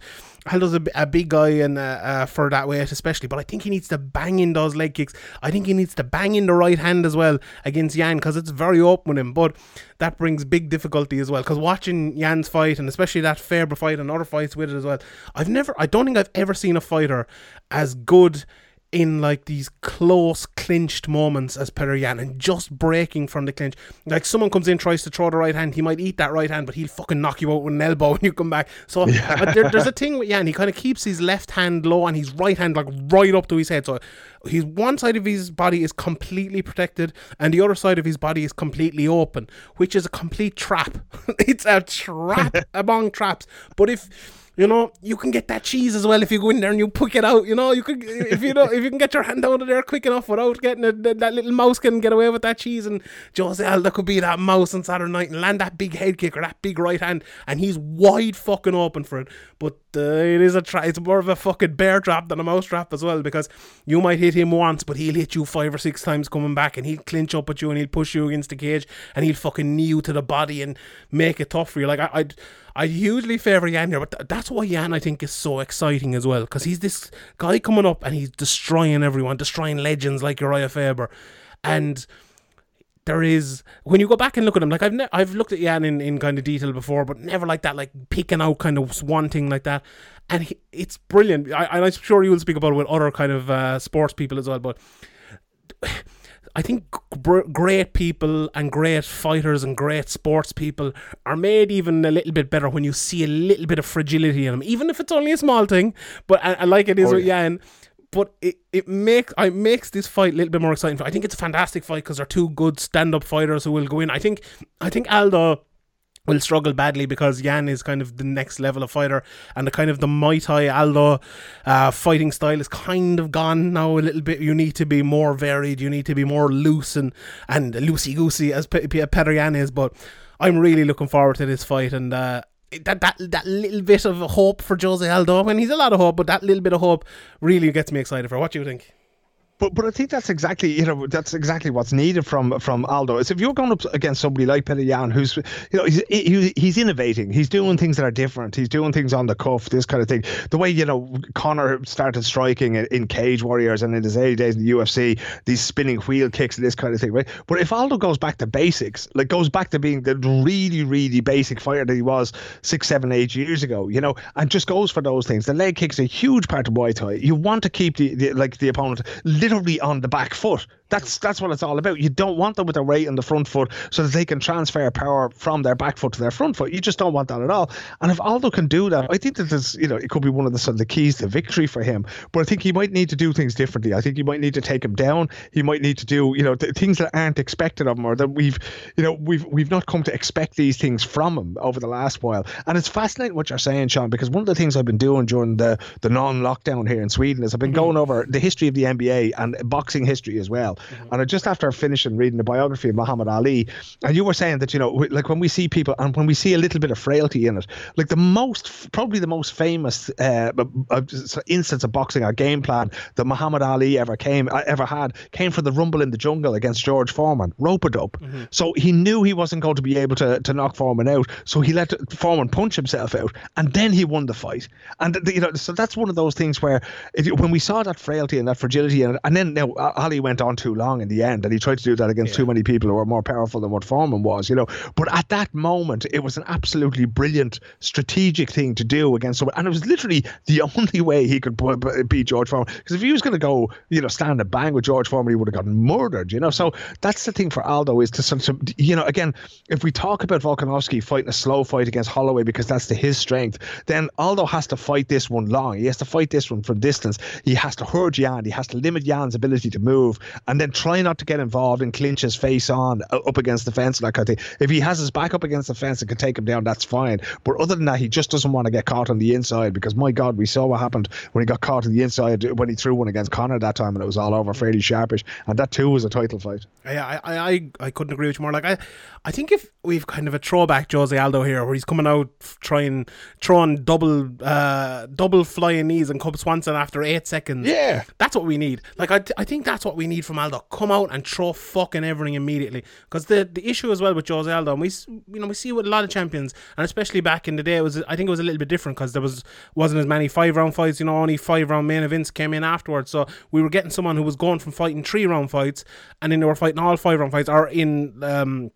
Aldo's a, a big guy and uh, uh, for that weight especially, but I think he needs to bang in those leg kicks. I think he needs to bang in the right hand as well against Yan because it's very open with him. But that brings big difficulty as well because watching Yan's fight and especially that Faber fight and other fights with it as well, I've never, I don't think I've ever seen a fighter as good in like these close clinched moments as Petr Yan and just breaking from the clinch. Like someone comes in, tries to throw the right hand, he might eat that right hand, but he'll fucking knock you out with an elbow when you come back. So uh, there, there's a thing with Yan, he kind of keeps his left hand low and his right hand like right up to his head. So he's one side of his body is completely protected and the other side of his body is completely open, which is a complete trap. it's a trap among traps. But if you know, you can get that cheese as well if you go in there and you pick it out. You know, you could if you know if you can get your hand out of there quick enough without getting a, that, little mouse can get away with that cheese. And Jose Aldo could be that mouse on Saturday night and land that big head kick or that big right hand, and he's wide fucking open for it. But uh, it is a tra- it's more of a fucking bear trap than a mouse trap as well because you might hit him once, but he'll hit you five or six times coming back, and he'll clinch up at you and he'll push you against the cage, and he'll fucking knee you to the body and make it tough for you. Like I, I'd. I hugely favour Yan here, but th- that's why Yan I think is so exciting as well because he's this guy coming up and he's destroying everyone, destroying legends like Urijah Faber, and there is when you go back and look at him, like I've ne- I've looked at Yan in, in kind of detail before, but never like that, like picking out kind of one thing like that, and he, it's brilliant. I, I'm sure you will speak about it with other kind of uh, sports people as well, but. I think gr- great people and great fighters and great sports people are made even a little bit better when you see a little bit of fragility in them, even if it's only a small thing. But I, I like it is Oh, with yeah. Yan. But it, it makes I makes this fight a little bit more exciting. I think it's a fantastic fight because they're two good stand up fighters who will go in. I think I think Aldo will struggle badly because Yan is kind of the next level of fighter and the kind of the Muay Thai Aldo uh, fighting style is kind of gone now a little bit. You need to be more varied. You need to be more loose and, and loosey goosey as Pe- Petr Yan is. But I'm really looking forward to this fight and uh, that that that little bit of hope for Jose Aldo. I mean, he's a lot of hope, but that little bit of hope really gets me excited for. What do you think? But but I think that's exactly you know that's exactly what's needed from from Aldo. Is if you're going up against somebody like Petr Yan, who's you know he's he, he's innovating, he's doing things that are different, he's doing things on the cuff, this kind of thing. The way you know Conor started striking in, in Cage Warriors and in his early days in the UFC, these spinning wheel kicks and this kind of thing, right? But if Aldo goes back to basics, like goes back to being the really really basic fighter that he was six, seven, eight years ago, you know, and just goes for those things. The leg kicks a huge part of Muay Thai. You want to keep the, the like the opponent literally on the back foot. That's mm. that's what it's all about. You don't want them with their weight on the front foot so that they can transfer power from their back foot to their front foot. You just don't want that at all. And if Aldo can do that, I think that there's you know it could be one of the sort of the keys to victory for him. But I think he might need to do things differently. I think he might need to take him down. He might need to do you know th- things that aren't expected of him or that we've you know we've we've not come to expect these things from him over the last while. And it's fascinating what you're saying, Sean, because one of the things I've been doing during the the non-lockdown here in Sweden is I've been mm-hmm. going over the history of the NBA and boxing history as well. And I just after finishing reading the biography of Muhammad Ali, and you were saying that you know like when we see people and when we see a little bit of frailty in it, like the most probably the most famous uh, uh, instance of boxing or game plan that Muhammad Ali ever came uh, ever had came from the Rumble in the Jungle against George Foreman, rope a dope. So he knew he wasn't going to be able to to knock Foreman out, so he let Foreman punch himself out, and then he won the fight. And you know, so that's one of those things where you- when we saw that frailty and that fragility, and, and then now Ali went on too long in the end, and he tried to do that against too many people who were more powerful than what Foreman was, you know. But at that moment, it was an absolutely brilliant strategic thing to do against someone, and it was literally the only way he could beat George Foreman. Because if he was going to go, you know, stand and bang with George Foreman, he would have gotten murdered, you know. So that's the thing for Aldo is to, of- you know, again, if we talk about Volkanovski fighting a slow fight against Holloway because that's to his strength, then Aldo has to fight this one long. He has to fight this one from distance. He has to hurt Yan. He has to limit Yan's ability to move, and then try not to get involved in clinches face on uh, up against the fence and kind of thing. If he has his back up against the fence and can take him down, that's fine. But other than that, he just doesn't want to get caught on the inside because my God, we saw what happened when he got caught on the inside when he threw one against Conor that time and it was all over fairly sharpish. And that too was a title fight. Yeah, I, I, I, I couldn't agree with you more. Like I, I think if we've kind of a throwback Jose Aldo here, where he's coming out trying throwing double, uh, double flying knees and Cub Swanson after eight seconds. Yeah. that's what we need. Like I, I think that's what we need from Aldo. Come out and throw fucking everything immediately. Because the the issue as well with Jose Aldo, and we you know we see with a lot of champions, and especially back in the day, it was I think it was a little bit different because there was wasn't as many five round fights. You know, only five round main events came in afterwards. So we were getting someone who was going from fighting three round fights, and then they were fighting all five round fights, or in um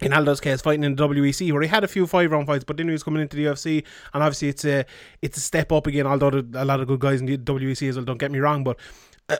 in Aldo's case, fighting in the WEC, where he had a few five round fights, but then he was coming into the UFC, and obviously it's a it's a step up again. Although a lot of good guys in the WEC as well, don't get me wrong, but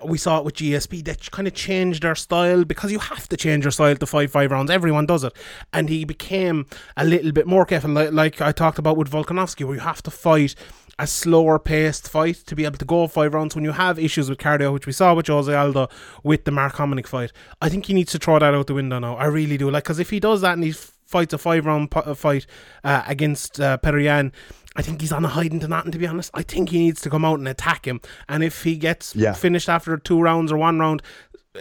we saw it with GSP. that kind of changed their style because you have to change your style to five five rounds. Everyone does it, and he became a little bit more careful, like, like I talked about with Volkanovski, where you have to fight a slower paced fight to be able to go five rounds when you have issues with cardio, which we saw with Jose Aldo with the Mark Hominick fight. I think he needs to throw that out the window now. I really do. Like, because if he does that and he fights a five round fight uh, against uh, Petr Yan, I think he's on a hiding to nothing, to be honest. I think he needs to come out and attack him. And if he gets Yeah. finished after two rounds or one round,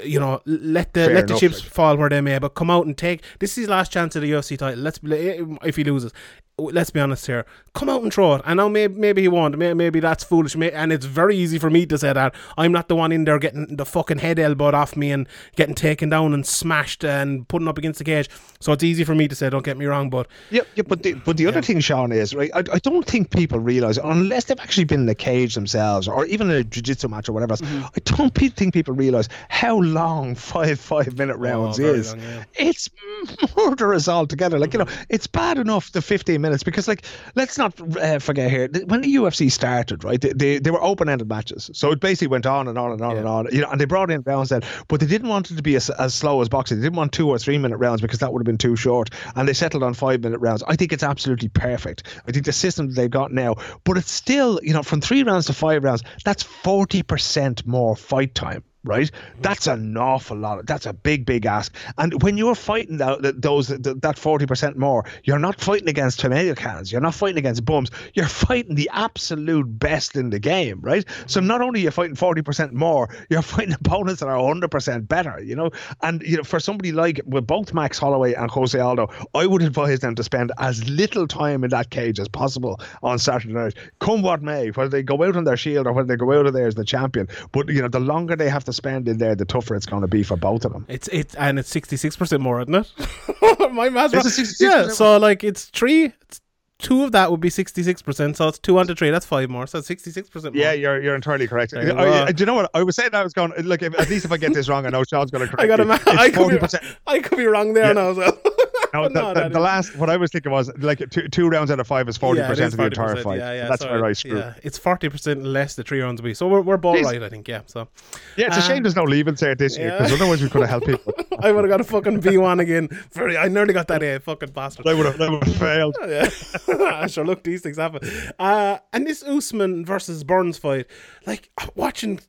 you know, let the Fair let the chips like. fall where they may, but come out and take this is his last chance at the UFC title. Let's if he loses, let's be honest here. Come out and throw it. I know maybe maybe he won't. Maybe, maybe that's foolish. And it's very easy for me to say that. I'm not the one in there getting the fucking head elbowed off me and getting taken down and smashed and putting up against the cage. So it's easy for me to say. Don't get me wrong, but Yeah, yeah, but the, but the other thing, Sean, is right. I, I don't think people realize unless they've actually been in the cage themselves, or even in a jiu-jitsu match or whatever else. Mm-hmm. I don't think people realize how long five five minute rounds Oh, is. long, yeah. It's murderous altogether. Like you know, it's bad enough the fifteen minutes because like let's not uh, forget here when the UFC started, right? They they, they were open ended matches, so it basically went on and on and on and on. You know, and they brought in rounds then, but they didn't want it to be as, as slow as boxing. They didn't want two or three minute rounds because that would have been too short, and they settled on five minute rounds. I think it's absolutely perfect. I think the system that they've got now, but it's still you know from three rounds to five rounds, that's forty percent more fight time right? That's an awful lot. That's a big, big ask. And when you're fighting that, those that forty percent more, you're not fighting against tomato cans. You're not fighting against bums. You're fighting the absolute best in the game, right? So not only are you fighting forty percent more, you're fighting opponents that are hundred percent better. You know, and you know for somebody like with both Max Holloway and Jose Aldo, I would advise them to spend as little time in that cage as possible on Saturday night. Come what may, whether they go out on their shield or whether they go out of there as the champion. But you know, the longer they have to spend in there, the tougher it's going to be for both of them. It's it and it's sixty six percent more, isn't it? My math's Is it 66%? Yeah, so like it's three. It's two of that would be sixty six percent. So it's two on to three. That's five more. So sixty six percent. Yeah, you're you're entirely correct. You oh, I- I- do you know what I was saying? I was going like if, at least if I get this wrong, I know Sean's going to correct I got a I could, be. I could be wrong there Yeah. now as well. No, the, the, the last what I was thinking was like two two rounds out of five is forty yeah, percent of the entire fight. Yeah, yeah, That's where I screwed. Yeah, it's forty percent less the three rounds be. So we're we're both Jeez. right, I think. Yeah. So Yeah, it's a shame Um, there's no Leaving Cert this year because otherwise we could have helped people. I would have got a fucking V one again. Very. I nearly got that A. Fucking bastard. I would have, I would have failed. yeah, sure. Look, these things happen. Uh, and this Usman versus Burns fight, like watching.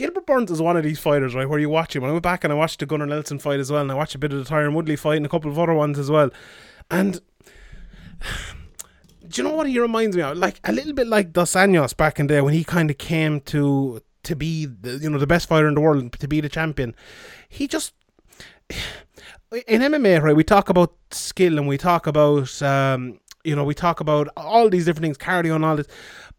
Gilbert Burns is one of these fighters, right? Where you watch him. I went back and I watched the Gunnar Nelson fight as well, and I watched a bit of the Tyron Woodley fight and a couple of other ones as well. And do you know what he reminds me of? Like a little bit like Dos Anjos back in there when he kind of came to to be the, you know the best fighter in the world to be the champion. He just in MMA, right? We talk about skill and we talk about um, you know we talk about all these different things, cardio and all this.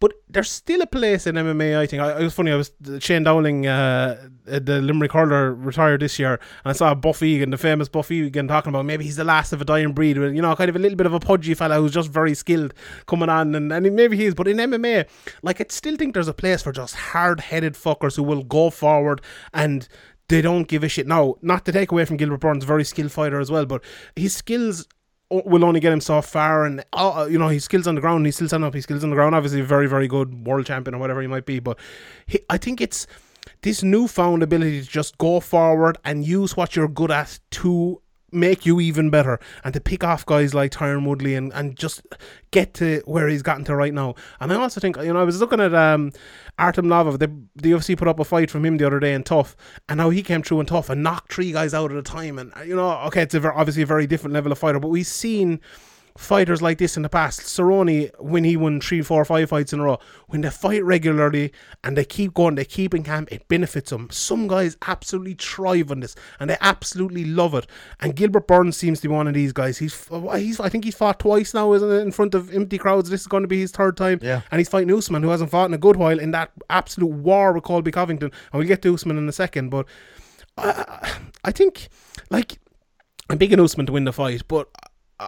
But there's still a place in MMA. I think. I, it was funny. I was Shane Dowling, uh, the Limerick hurler, retired this year, and I saw Buff Egan, the famous Buff Egan, talking about maybe he's the last of a dying breed. You know, kind of a little bit of a pudgy fella who's just very skilled coming on, and, and maybe he is. But in MMA, like I still think there's a place for just hard-headed fuckers who will go forward and they don't give a shit. Now, not to take away from Gilbert Burns, very skilled fighter as well, but his skills will only get him so far. And uh, you know, his skills on the ground, he's still standing up. His skills on the ground, obviously, very, very good world champion or whatever he might be. But he, I think it's this newfound ability to just go forward and use what you're good at to make you even better and to pick off guys like Tyron Woodley and, and just get to where he's gotten to right now. And I also think, you know, I was looking at um, Artem Lobov, the, the UFC put up a fight from him the other day in TUF, and how he came through in TUF and knocked three guys out at a time. And, uh, you know, okay, it's a ver- obviously a very different level of fighter, but we've seen fighters like this in the past. Cerrone, when he won three, four, five fights in a row, when they fight regularly and they keep going, they keep in camp, it benefits them. Some guys absolutely thrive on this and they absolutely love it. And Gilbert Burns seems to be one of these guys. He's, he's I think he's fought twice now, isn't it, in front of empty crowds. This is going to be his third time. Yeah. And he's fighting Usman, who hasn't fought in a good while in that absolute war with Colby Covington. And we'll get to Usman in a second, but I, I think, like, I'm big in Usman to win the fight, but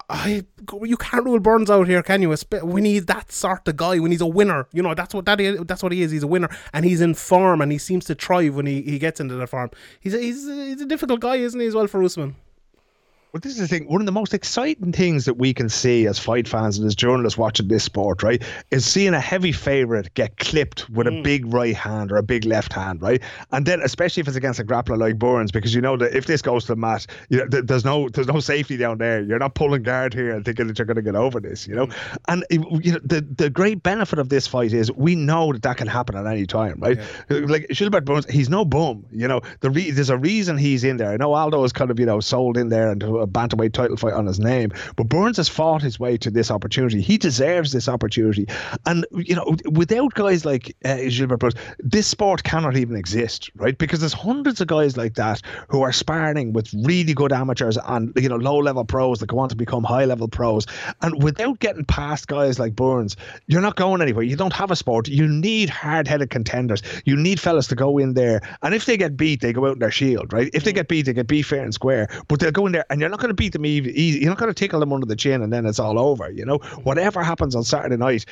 I you can't rule Burns out here, can you? When he's that sort of guy, when he's a winner, you know that's what that is. That's what he is. He's a winner, and he's in form, and he seems to thrive when he, he gets into the form. He's a, he's a, he's a difficult guy, isn't he? As well for Usman. Well, this is the thing. One of the most exciting things that we can see as fight fans and as journalists watching this sport, right, is seeing a heavy favorite get clipped with a mm. big right hand or a big left hand, right? And then, especially if it's against a grappler like Burns, because you know that if this goes to the mat, you know, th- there's no there's no safety down there. You're not pulling guard here and thinking that you're going to get over this, you know. Mm. And it, you know, the the great benefit of this fight is we know that that can happen at any time, right? Like Gilbert Burns, he's no bum, you know. The re- there's a reason he's in there. I know Aldo is kind of you know sold in there and uh, a bantamweight title fight on his name. But Burns has fought his way to this opportunity. He deserves this opportunity. And, you know, without guys like uh, Gilbert Burns, this sport cannot even exist, right? Because there's hundreds of guys like that who are sparring with really good amateurs and, you know, low level pros that go on to become high level pros. And without getting past guys like Burns, you're not going anywhere. You don't have a sport. You need hard headed contenders. You need fellas to go in there. And if they get beat, they go out in their shield, right? If they get beat, they get beat fair and square. But they'll go in there and you're not going to beat them easy. You're not going to tickle them under the chin and then it's all over. You know, mm-hmm. whatever happens on Saturday night,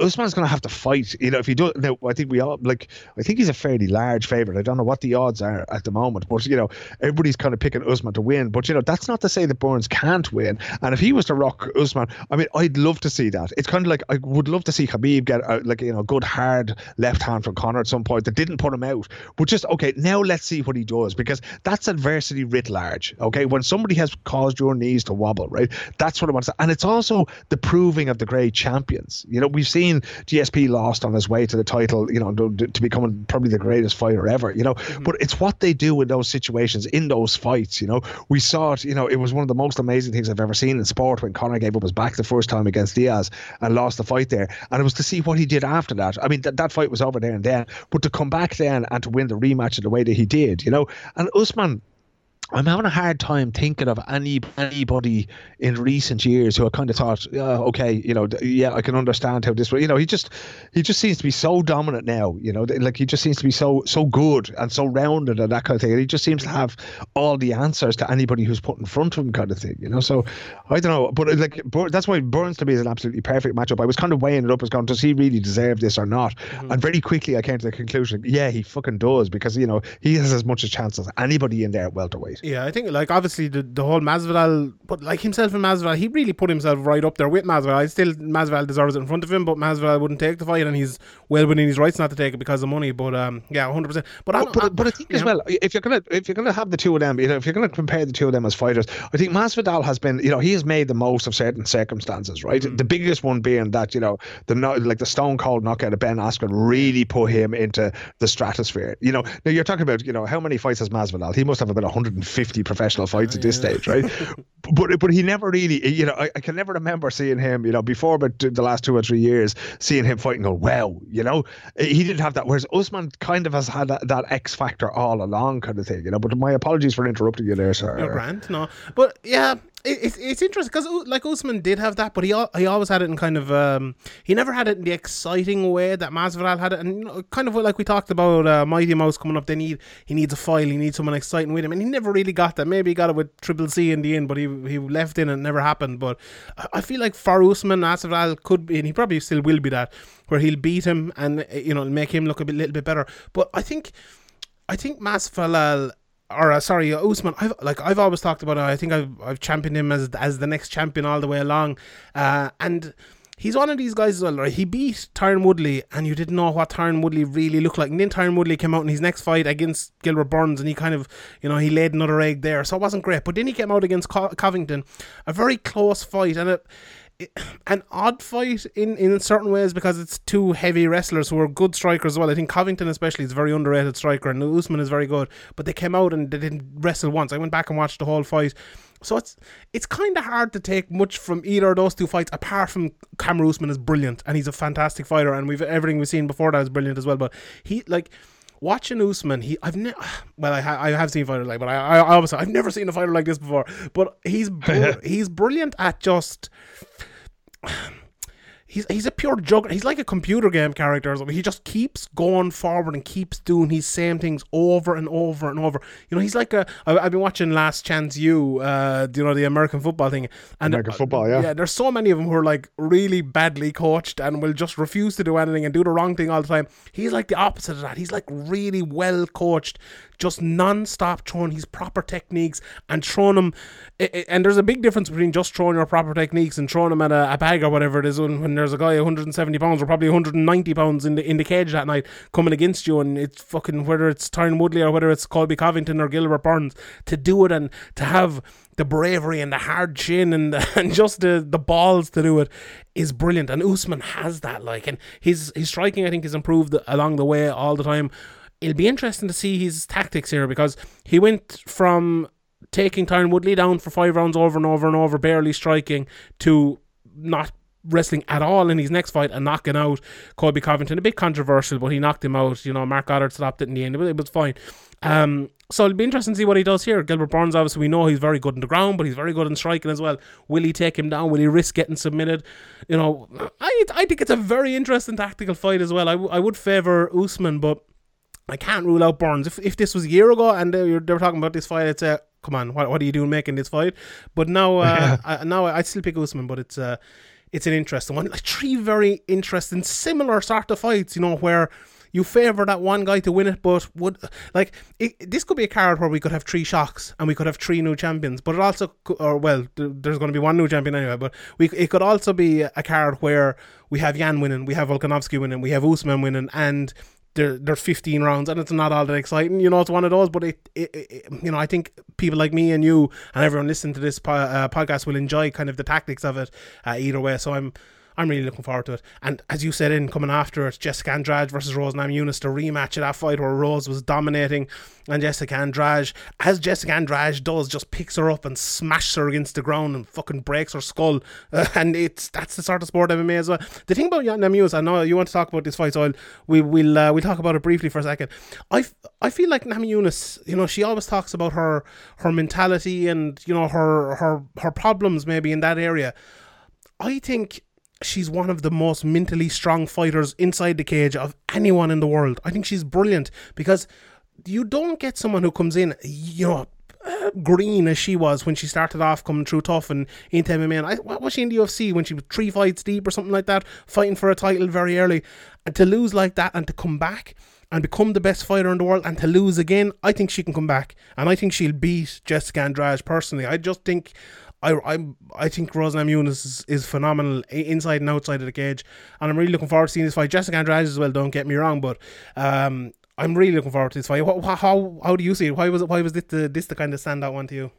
Usman's going to have to fight. You know, if he does, now I think we all like. I think he's a fairly large favorite. I don't know what the odds are at the moment, but you know, everybody's kind of picking Usman to win. But you know, that's not to say that Burns can't win. And if he was to rock Usman, I mean, I'd love to see that. It's kind of like I would love to see Khabib get a, like you know, good hard left hand from Conor at some point that didn't put him out. But just okay, now let's see what he does because that's adversity writ large. Okay, when somebody has caused your knees to wobble, right? That's what I want to say. And it's also the proving of the great champions. You know, we've seen GSP lost on his way to the title, you know, to, to becoming probably the greatest fighter ever, you know. Mm-hmm. But it's what they do in those situations, in those fights, you know. We saw it, you know, it was one of the most amazing things I've ever seen in sport when Conor gave up his back the first time against Diaz and lost the fight there. And it was to see what he did after that. I mean, th- that fight was over there and then, but to come back then and to win the rematch in the way that he did, you know. And Usman, I'm having a hard time thinking of any anybody in recent years who I kind of thought, uh, okay, you know, yeah, I can understand how this. You know, he just he just seems to be so dominant now. You know, like he just seems to be so so good and so rounded and that kind of thing. And he just seems to have all the answers to anybody who's put in front of him, kind of thing. You know, so I don't know, but uh, like that's why Burns to me is an absolutely perfect matchup. I was kind of weighing it up as going, does he really deserve this or not? And very quickly I came to the conclusion, yeah, he fucking does because you know he has as much a chance as anybody in there at welterweight. Yeah, I think like obviously the, the whole Masvidal, but like himself and Masvidal, he really put himself right up there with Masvidal. I still Masvidal deserves it in front of him, but Masvidal wouldn't take the fight, and he's well within his rights not to take it because of money. But um, yeah, hundred percent. But I, But, but, but I think as yeah. well, if you're gonna if you're gonna have the two of them, you know, if you're gonna compare the two of them as fighters, I think Masvidal has been, you know, he has made the most of certain circumstances, right? Mm. The biggest one being that, you know, the like the stone cold knockout of Ben Askren really put him into the stratosphere. You know, now you're talking about, you know, how many fights has Masvidal? He must have about 150 professional fights at this stage, right? but but he never really, you know, I, I can never remember seeing him, you know, before but the last two or three years, seeing him fighting, go, wow, you know, eh, he didn't have that. Whereas Usman kind of has had that, that X factor all along, kind of thing, you know. But my apologies for interrupting you there, sir. No, Grant, no. But yeah, it, it's it's interesting because like Usman did have that, but he he always had it in kind of um he never had it in the exciting way that Masvidal had it, and you know, kind of like we talked about uh, Mighty Mouse coming up. They need he needs a file, he needs someone exciting with him, and he never really got that. Maybe he got it with Triple C in the end, but he he left in and it never happened. But I- feel like for Usman, Masvidal could be, and he probably still will be that, where he'll beat him and you know make him look a bit, little bit better. But I think. I think Masvidal or uh, sorry, uh, Usman. I've like I've always talked about. I think I've I've championed him as as the next champion all the way along, uh, and. He's one of these guys as well, right? He beat Tyron Woodley, and you didn't know what Tyron Woodley really looked like. And then Tyron Woodley came out in his next fight against Gilbert Burns, and he kind of, you know, he laid another egg there, so it wasn't great. But then he came out against Co- Covington, a very close fight, and it- an odd fight in in certain ways because it's two heavy wrestlers who are good strikers as well. I think Covington especially is a very underrated striker, and Usman is very good. But they came out and they didn't wrestle once. I went back and watched the whole fight. So it's it's kind of hard to take much from either of those two fights, apart from Kamaru Usman is brilliant and he's a fantastic fighter, and we've everything we've seen before that is brilliant as well. But he like watching Usman, he I've never well I, ha- I have seen fighters like, but I, I I obviously I've never seen a fighter like this before. But he's br- he's brilliant at just he's he's a pure juggernaut. He's like a computer game character. or something. He just keeps going forward and keeps doing his same things over and over and over. You know, he's like a. I, I've been watching Last Chance U, uh, you know, the American football thing, and American football, yeah. yeah. There's so many of them who are like really badly coached and will just refuse to do anything and do the wrong thing all the time. He's like the opposite of that. He's like really well coached, just non-stop throwing his proper techniques and throwing them. And there's a big difference between just throwing your proper techniques and throwing them at a, a bag or whatever it is. When, when there's a guy 170 pounds or probably 190 pounds in the in the cage that night coming against you, and it's fucking whether it's Tyron Woodley or whether it's Colby Covington or Gilbert Burns to do it and to have the bravery and the hard chin and and just the, the balls to do it is brilliant. And Usman has that, like, and his his striking I think has improved along the way all the time. It'll be interesting to see his tactics here because he went from taking Tyron Woodley down for five rounds over and over and over, barely striking, to not wrestling at all in his next fight and knocking out Colby Covington. A bit controversial, but he knocked him out. You know, Marc Goddard stopped it in the end, but it was fine. Um, so it'll be interesting to see what he does here. Gilbert Burns, obviously, we know he's very good in the ground, but he's very good in striking as well. Will he take him down? Will he risk getting submitted? You know, I I think it's a very interesting tactical fight as well. I, w- I would favour Usman, but I can't rule out Burns. If, if this was a year ago and they were, they were talking about this fight, it's a come on, what, what are you doing making this fight? But now, uh, I, now I'd still pick Usman, but it's uh, it's an interesting one. Like three very interesting, similar sort of fights, you know, where you favour that one guy to win it, but would like it, this could be a card where we could have three shocks and we could have three new champions, but it also, or well, there's going to be one new champion anyway, but we it could also be a card where we have Yan winning, we have Volkanovski winning, we have Usman winning, and there, there's 15 rounds and it's not all that exciting. You know, it's one of those, but it, it, it you know, I think people like me and you and everyone listening to this po- uh, podcast will enjoy kind of the tactics of it uh, either way. So I'm. I'm really looking forward to it. And as you said in coming after it, Jessica Andrade versus Rose Namajunas, the rematch of that fight where Rose was dominating and Jessica Andrade, as Jessica Andrade does, just picks her up and smashes her against the ground and fucking breaks her skull. Uh, and it's that's the sort of sport MMA as well. The thing about Namajunas, I know you want to talk about this fight, so I'll, we, we'll uh, we'll talk about it briefly for a second. I I feel like Namajunas, you know, she always talks about her her mentality and you know her her her problems maybe in that area. I think she's one of the most mentally strong fighters inside the cage of anyone in the world. I think she's brilliant because you don't get someone who comes in, you know, green as she was when she started off coming through TUF and into MMA. And I, what was she in the UFC when she was three fights deep or something like that, fighting for a title very early, and to lose like that and to come back and become the best fighter in the world and to lose again, I think she can come back and I think she'll beat Jessica Andrade personally. I just think. I, I, I think Rose Namajunas is, is phenomenal inside and outside of the cage, and I'm really looking forward to seeing this fight. Jessica Andrade as well. Don't get me wrong, but um, I'm really looking forward to this fight. How, how, how do you see it? Why was it? Why was this the this the kind of standout one to you?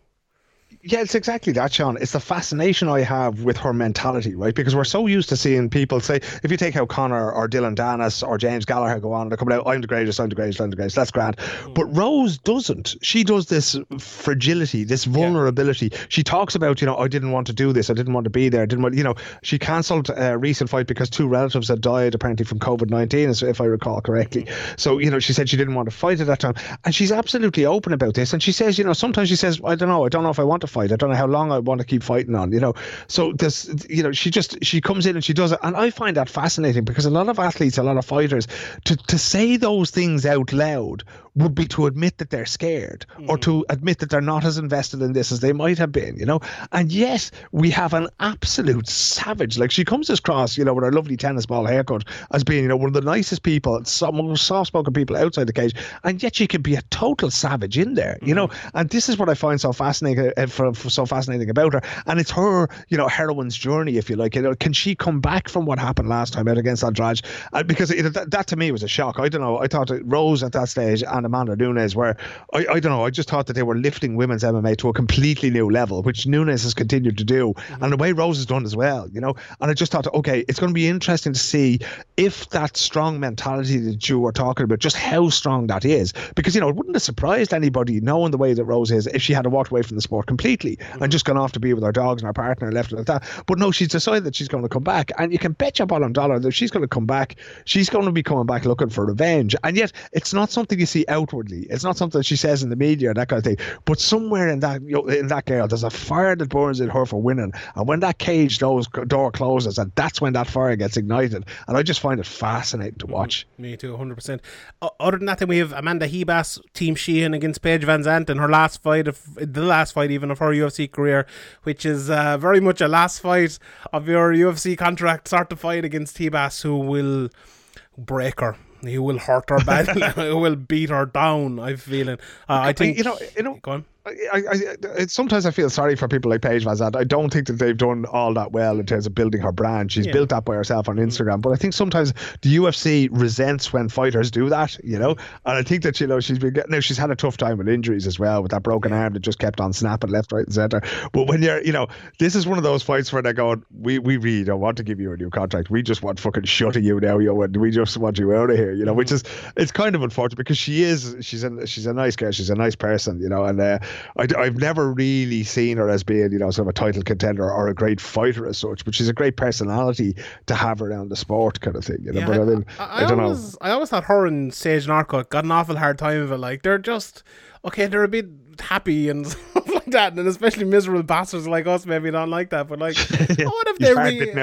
Yeah, it's exactly that, Sean. It's the fascination I have with her mentality, right? Because we're so used to seeing people say, if you take how Conor or Dillon Danis or James Gallagher go on, and they're coming out, I'm the greatest, I'm the greatest, I'm the greatest. That's grand. Mm. But Rose doesn't. She does this fragility, this vulnerability. She talks about, you know, I didn't want to do this, I didn't want to be there, I didn't want, you know, she cancelled a recent fight because two relatives had died apparently from COVID 19, if I recall correctly. Mm. So, you know, she said she didn't want to fight at that time. And she's absolutely open about this. And she says, you know, sometimes she says, I don't know, I don't know if I want to fight. I don't know how long I want to keep fighting on, you know. So this, you know, she just she comes in and she does it, and I find that fascinating because a lot of athletes, a lot of fighters, to to say those things out loud would be to admit that they're scared or to admit that they're not as invested in this as they might have been, you know. And yet we have an absolute savage. Like she comes across, you know, with her lovely tennis ball haircut as being, you know, one of the nicest people, some most soft-spoken people outside the cage, and yet she can be a total savage in there, you know. And this is what I find so fascinating, uh, for, for so fascinating about her. And it's her, you know, heroine's journey, if you like. You know, can she come back from what happened last time out against Andrade? Uh, because it, that, that to me was a shock. I don't know. I thought that Rose at that stage and Amanda Nunes were, I, I don't know. I just thought that they were lifting women's MMA to a completely new level, which Nunes has continued to do, mm-hmm. and the way Rose has done as well. You know, and I just thought, okay, it's going to be interesting to see if that strong mentality that you were talking about, just how strong that is. Because you know, it wouldn't have surprised anybody knowing the way that Rose is if she had walked away from the sport completely and mm-hmm. just gone off to be with her dogs and her partner and left it like that. But no, she's decided that she's going to come back, and you can bet your bottom dollar that she's going to come back. She's going to be coming back looking for revenge, and yet it's not something you see outwardly. It's not something she says in the media and that kind of thing. But somewhere in that you know, in that girl, there's a fire that burns in her for winning, and when that cage doors, door closes, and that's when that fire gets ignited. And I just find it fascinating to watch. Me too, 100%. Other than that, then we have Amanda Ribas, Team Sheehan against Paige VanZant in her last fight, of the last fight even of her UFC career, which is uh, very much a last fight of your UFC contract sort of fight against Ribas, who will break her. Who will hurt her badly? he will beat her down? I'm feeling. Uh, I think you know, you know, Go on. I, I, I, sometimes I feel sorry for people like Paige VanZant. I don't think that they've done all that well in terms of building her brand. She's Yeah. built that by herself on Instagram, but I think sometimes the UFC resents when fighters do that, you know. And I think that you know she's been getting now. She's had a tough time with injuries as well, with that broken arm that just kept on snapping left, right, and center. But when you're, you know, this is one of those fights where they're going, we we really don't want to give you a new contract. We just want fucking shutting you now, yo, and we just want you out of here, you know. Which is it's kind of unfortunate because she is she's a she's a nice girl, she's a nice person, you know, and uh, I, I've never really seen her as being, you know, sort of a title contender or a great fighter as such, but she's a great personality to have around the sport kind of thing, you know. Yeah, but I mean, I, I, I don't know. always, I always thought her and Sage Northcutt got an awful hard time of it. Like they're just okay, they're a bit happy and stuff like that, and especially miserable bastards like us maybe don't like that. But like, what if they bit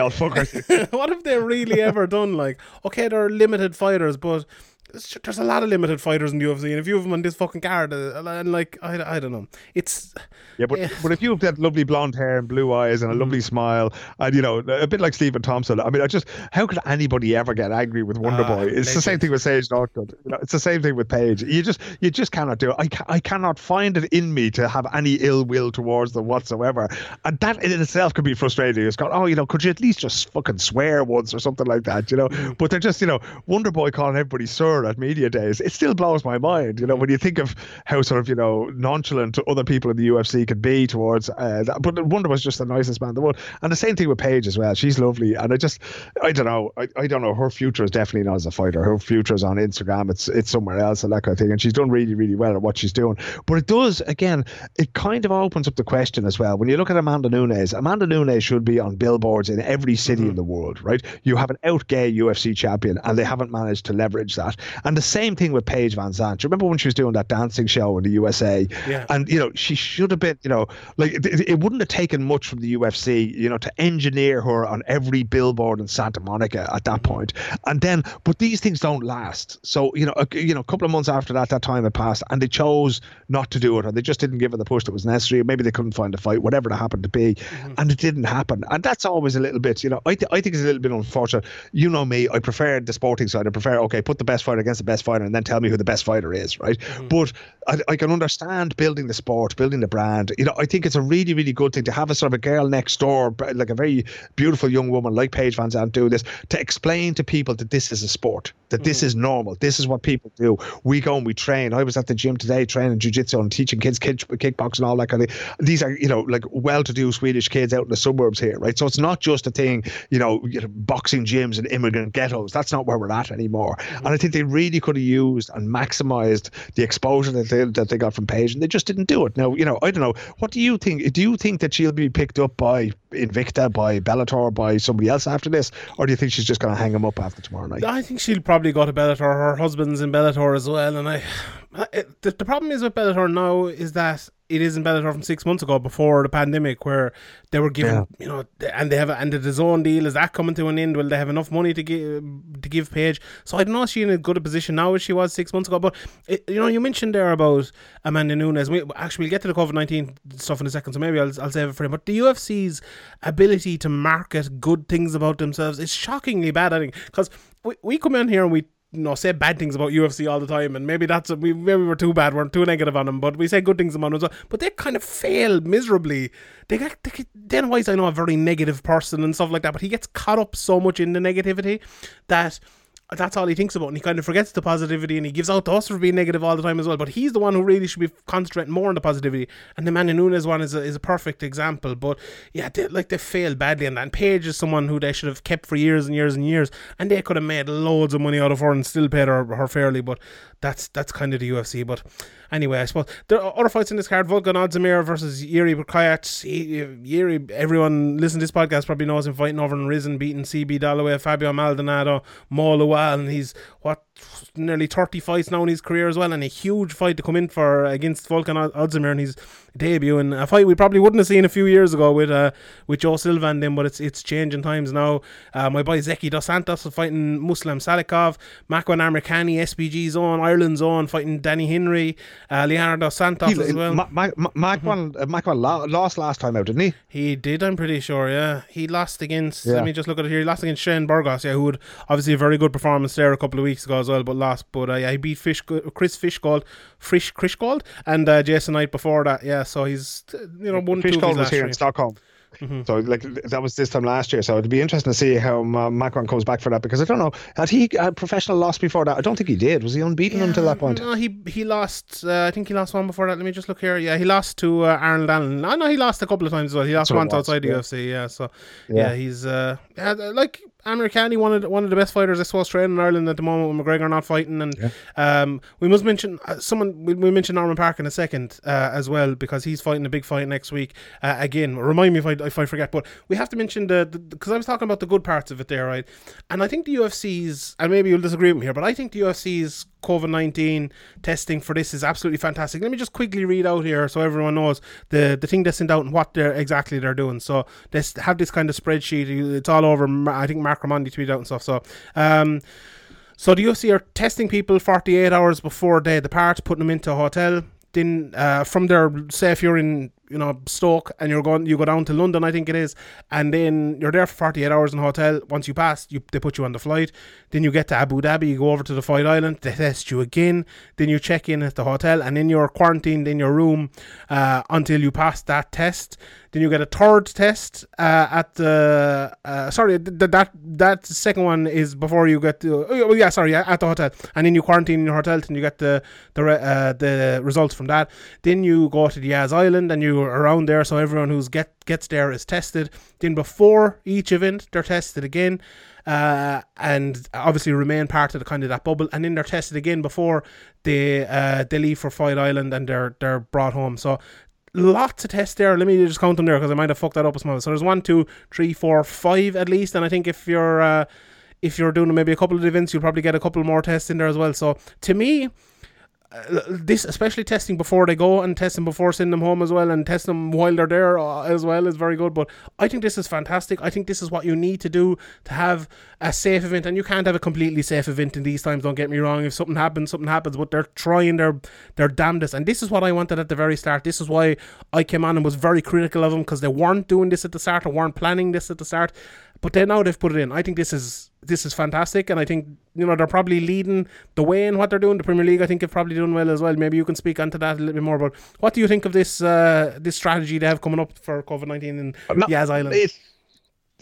what if they really ever done like okay, they're limited fighters, but there's a lot of limited fighters in the UFC, and if you have them on this fucking card, uh, and like I, I don't know, it's Yeah, but Yeah. but if you have that lovely blonde hair and blue eyes and a lovely Mm. smile, and you know a bit like Stephen Thompson, I mean, I just how could anybody ever get angry with Wonder Ah, Boy? It's the same thing with Sage Northcutt. You know, it's the same thing with Paige. You just you just cannot do it. I ca- I cannot find it in me to have any ill will towards them whatsoever, and that in itself could be frustrating. It's got oh you know could you at least just fucking swear once or something like that, you know? Mm. But they're just you know Wonder Boy calling everybody sir at media days. It still blows my mind, you know, when you think of how sort of you know nonchalant other people in the UFC could be towards. Uh, that. But Wonder was just the nicest man in the world, and the same thing with Paige as well. She's lovely, and I just I don't know, I, I don't know. Her future is definitely not as a fighter. Her future is on Instagram. It's it's somewhere else and that kind of thing, and she's done really really well at what she's doing. But it does again, it kind of opens up the question as well. When you look at Amanda Nunes, Amanda Nunes should be on billboards in every city in the world, right? You have an out gay UFC champion, and they haven't managed to leverage that. And the same thing with Paige VanZant. You remember when she was doing that dancing show in the USA? Yeah. And you know, she should have been, you know, like it, it wouldn't have taken much from the UFC, you know, to engineer her on every billboard in Santa Monica at that mm-hmm. point. And then, but these things don't last. So you know, a, you know, a couple of months after that, that time had passed, and they chose not to do it, or they just didn't give her the push that was necessary. Maybe they couldn't find a fight, whatever that happened to be, mm-hmm. and it didn't happen. And that's always a little bit, you know, I, th- I think it's a little bit unfortunate. You know me, I prefer the sporting side. I prefer okay, put the best fighter against the best fighter, and then tell me who the best fighter is, right? Mm-hmm. But I, I can understand building the sport, building the brand. You know, I think it's a really, really good thing to have a sort of a girl next door, like a very beautiful young woman like Paige VanZant do this to explain to people that this is a sport, that this mm. is normal, this is what people do. We go and we train. I was at the gym today training jujitsu and teaching kids kick, kickboxing and all that kind of thing. These are, you know, like well-to-do Swedish kids out in the suburbs here, right? So it's not just a thing, you know, you know boxing gyms and immigrant ghettos. That's not where we're at anymore. Mm-hmm. And I think they really could have used and maximized the exposure that they that they got from Paige, and they just didn't do it. Now, you know, I don't know. What do you think? Do you think that she'll be picked up by Invicta, by Bellator, by somebody else after this, or do you think she's just going to hang him up after tomorrow night? I think she'll probably go to Bellator. Her husband's in Bellator as well, and I. I- The, the problem is with Bellator now is that it is in Bellator from six months ago before the pandemic, where they were given, Yeah. you know, and they have and DAZN deal is that coming to an end? Will they have enough money to give to give Paige? So I don't know if she's in as good a position now as she was six months ago. But it, you know, you mentioned there about Amanda Nunes. We actually we'll get to the COVID nineteen stuff in a second, so maybe I'll I'll save it for him. But the UFC's ability to market good things about themselves is shockingly bad. I think because we, we come in here and we you know, say bad things about UFC all the time, and maybe that's we maybe we're too bad, we're too negative on them, but we say good things about them as well. But they kind of fail miserably. They get, they Dana White's I know a very negative person and stuff like that, but he gets caught up so much in the negativity that that's all he thinks about, and he kind of forgets the positivity, and he gives out to us for being negative all the time as well. But he's the one who really should be concentrating more on the positivity. And the Manu Nunes one is a, is a perfect example. But yeah, they, like they failed badly, and, and Paige is someone who they should have kept for years and years and years, and they could have made loads of money out of her and still paid her, her fairly. But that's that's kind of the UFC. But anyway, I suppose there are other fights in this card: Volkan Ozdemir versus Yuri Bukayat. Yuri, everyone listening to this podcast probably knows him fighting over in Rizin, beating CB Dollaway, Fabio Maldonado, Mo And he's what nearly 30 fights now in his career as well, and a huge fight to come in for against Volkan Ozdemir, his debut, debuting a fight we probably wouldn't have seen a few years ago with uh, with Joe Silva and them, but it's it's changing times now. Uh, my boy Zeki Dos Santos fighting Muslim Salikhov, Makwan Amirkhani, SBG's own, Ireland's own, fighting Danny Henry, uh, Leonardo Santos He- as well. Ma- Ma- Ma- Makwan, uh, lo- lost last time out, didn't he? He did, I'm pretty sure, yeah. He lost against, Yeah. let me just look at it here. He lost against Shane Burgos, yeah, who had obviously a very good performance there a couple of weeks ago as well, but lost. But uh, yeah, he beat Fish, Chris Fishgold, Frisch, Krishgold, and uh, Jason Knight before that, yeah. So he's, uh, you know, one, two Fish of his was here in Stockholm. So like that was this time last year. So it'd be interesting to see how uh, Makwan comes back for that because I don't know had he had professional loss before that. I don't think he did. Was he unbeaten until that point? No, he he lost. Uh, I think he lost one before that. Let me just look here. Yeah, he lost to uh, Arnold Allen. No, no, he lost a couple of times as well. He lost what once was, outside the. UFC. Yeah, so yeah, Yeah. he's uh, yeah, like Amir Khan, one of the, one of the best fighters I suppose training in Ireland at the moment with McGregor not fighting. And um, we must mention uh, someone. We, we mentioned Norman Parke in a second uh, as well because he's fighting a big fight next week. Uh, again, remind me if I if I forget. But we have to mention the because I was talking about the good parts of it there, right? And I think the UFC's and maybe you'll disagree with me here, but I think the UFC's COVID 19 testing for this is absolutely fantastic. Let me just quickly read out here so everyone knows the, the thing they sent out and what they're exactly they're doing. So they have this kind of spreadsheet. It's all over. I think Mark Raimondi tweeted out and stuff. So, um, so the UFC are testing people 48 hours before they depart, putting them into a hotel. Then uh, from there, say if you're in you know Stoke and you're going, you go down to London, I think it is, and then you're there for 48 hours in a hotel. Once you pass, you they put you on the flight. Then you get to Abu Dhabi, you go over to the Fight Island, they test you again. Then you check in at the hotel, and then you're quarantined in your room uh, until you pass that test. Then you get a third test uh, at the uh, sorry th- th- that that second one is before you get to oh, yeah, yeah sorry at the hotel and then you quarantine in your hotel and you get the the re- uh, the results from that. Then you go to the Yas Island and you are around there so everyone who's get gets there is tested. Then before each event they're tested again. Uh, and obviously remain part of the kind of that bubble, and then they're tested again before they uh, they leave for Fight Island and they're they're brought home. So lots of tests there. Let me just count them there because I might have fucked that up a small. So there's one, two, three, four, five at least. And I think if you're uh, if you're doing maybe a couple of events, you'll probably get a couple more tests in there as well. So to me, this especially testing before they go and testing before sending them home as well and testing them while they're there uh, as well is very good. But i think this is fantastic. I think this is what you need to do to have a safe event. And you can't have a completely safe event in these times don't get me wrong. If something happens something happens. But they're trying their their damnedest. And this is what i wanted at the very start. This is why i came on and was very critical of them because they weren't doing this at the start or weren't planning this at the start but then now they've put it in. I think this is this is fantastic and i think you know they're probably leading the way in what they're doing. The premier league i think have probably done well as well. Maybe you can speak onto that a little bit more but what do you think of this uh this strategy they have coming up for covid-19 in No, Yas Island? It's,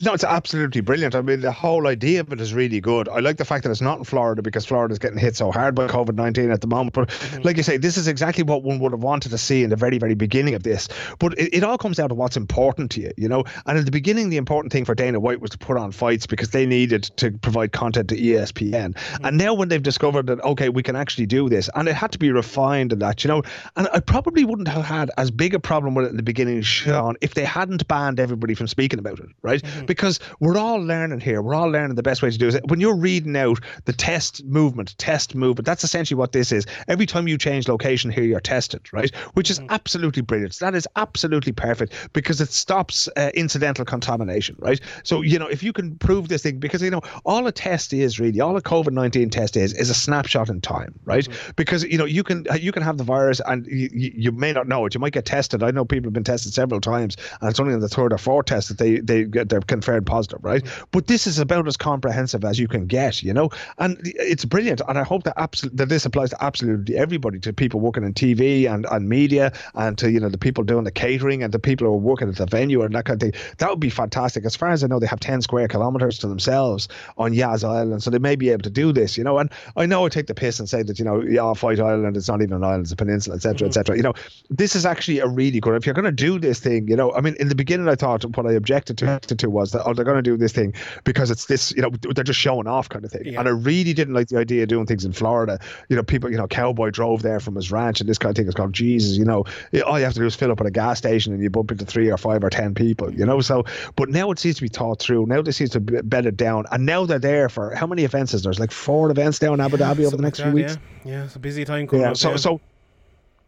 no, it's absolutely brilliant. I mean, the whole idea of it is really good. I like the fact that it's not in Florida because Florida is getting hit so hard by COVID 19 at the moment. But mm-hmm. like you say, this is exactly what one would have wanted to see in the very, very beginning of this. But it, it all comes down to what's important to you, you know? And at the beginning, the important thing for Dana White was to put on fights because they needed to provide content to ESPN. Mm-hmm. And now when they've discovered that, okay, we can actually do this, and it had to be refined and that, you know? And I probably wouldn't have had as big a problem with it in the beginning, Sean, if they hadn't banned everybody from speaking about it, right? Mm-hmm. Because we're all learning here. We're all learning the best way to do it. When you're reading out the test movement, test movement, that's essentially what this is. Every time you change location here, you're tested, right? Which is mm-hmm. absolutely brilliant. That is absolutely perfect because it stops uh, incidental contamination, right? So, you know, if you can prove this thing, because, you know, all a test is really, all a COVID 19 test is, is a snapshot in time, right? Mm-hmm. Because, you know, you can uh, you can have the virus and you, you, may not know it. You might get tested. I know people have been tested several times and it's only on the third or fourth test that they, they get, of and fared positive, right? Mm-hmm. But this is about as comprehensive as you can get, you know, and it's brilliant. And I hope that absolutely that this applies to absolutely everybody, to people working in TV and, and media, and to you know the people doing the catering and the people who are working at the venue and that kind of thing. That would be fantastic. As far as I know, they have ten square kilometers to themselves on Yas Island, so they may be able to do this, you know. And I know I take the piss and say that you know, yeah, Fight Island, it's not even an island, it's a peninsula, etc., etc. Mm-hmm. You know, this is actually a really good. If you're going to do this thing, you know, I mean, in the beginning, I thought what I objected to, to was that oh, they're going to do this thing because it's this, you know, they're just showing off kind of thing. Yeah. And I really didn't like the idea of doing things in Florida. You know, people, you know, Cowboy drove there from his ranch and this kind of thing is called Jesus. You know, all you have to do is fill up at a gas station and you bump into three or five or ten people. You know, so but now it seems to be thought through. Now this seems to be bedded down, and now they're there for how many events is there? There's like four events down in Abu Dhabi over the next like few weeks. Yeah, yeah, it's a busy time coming Yeah, up. so yeah. so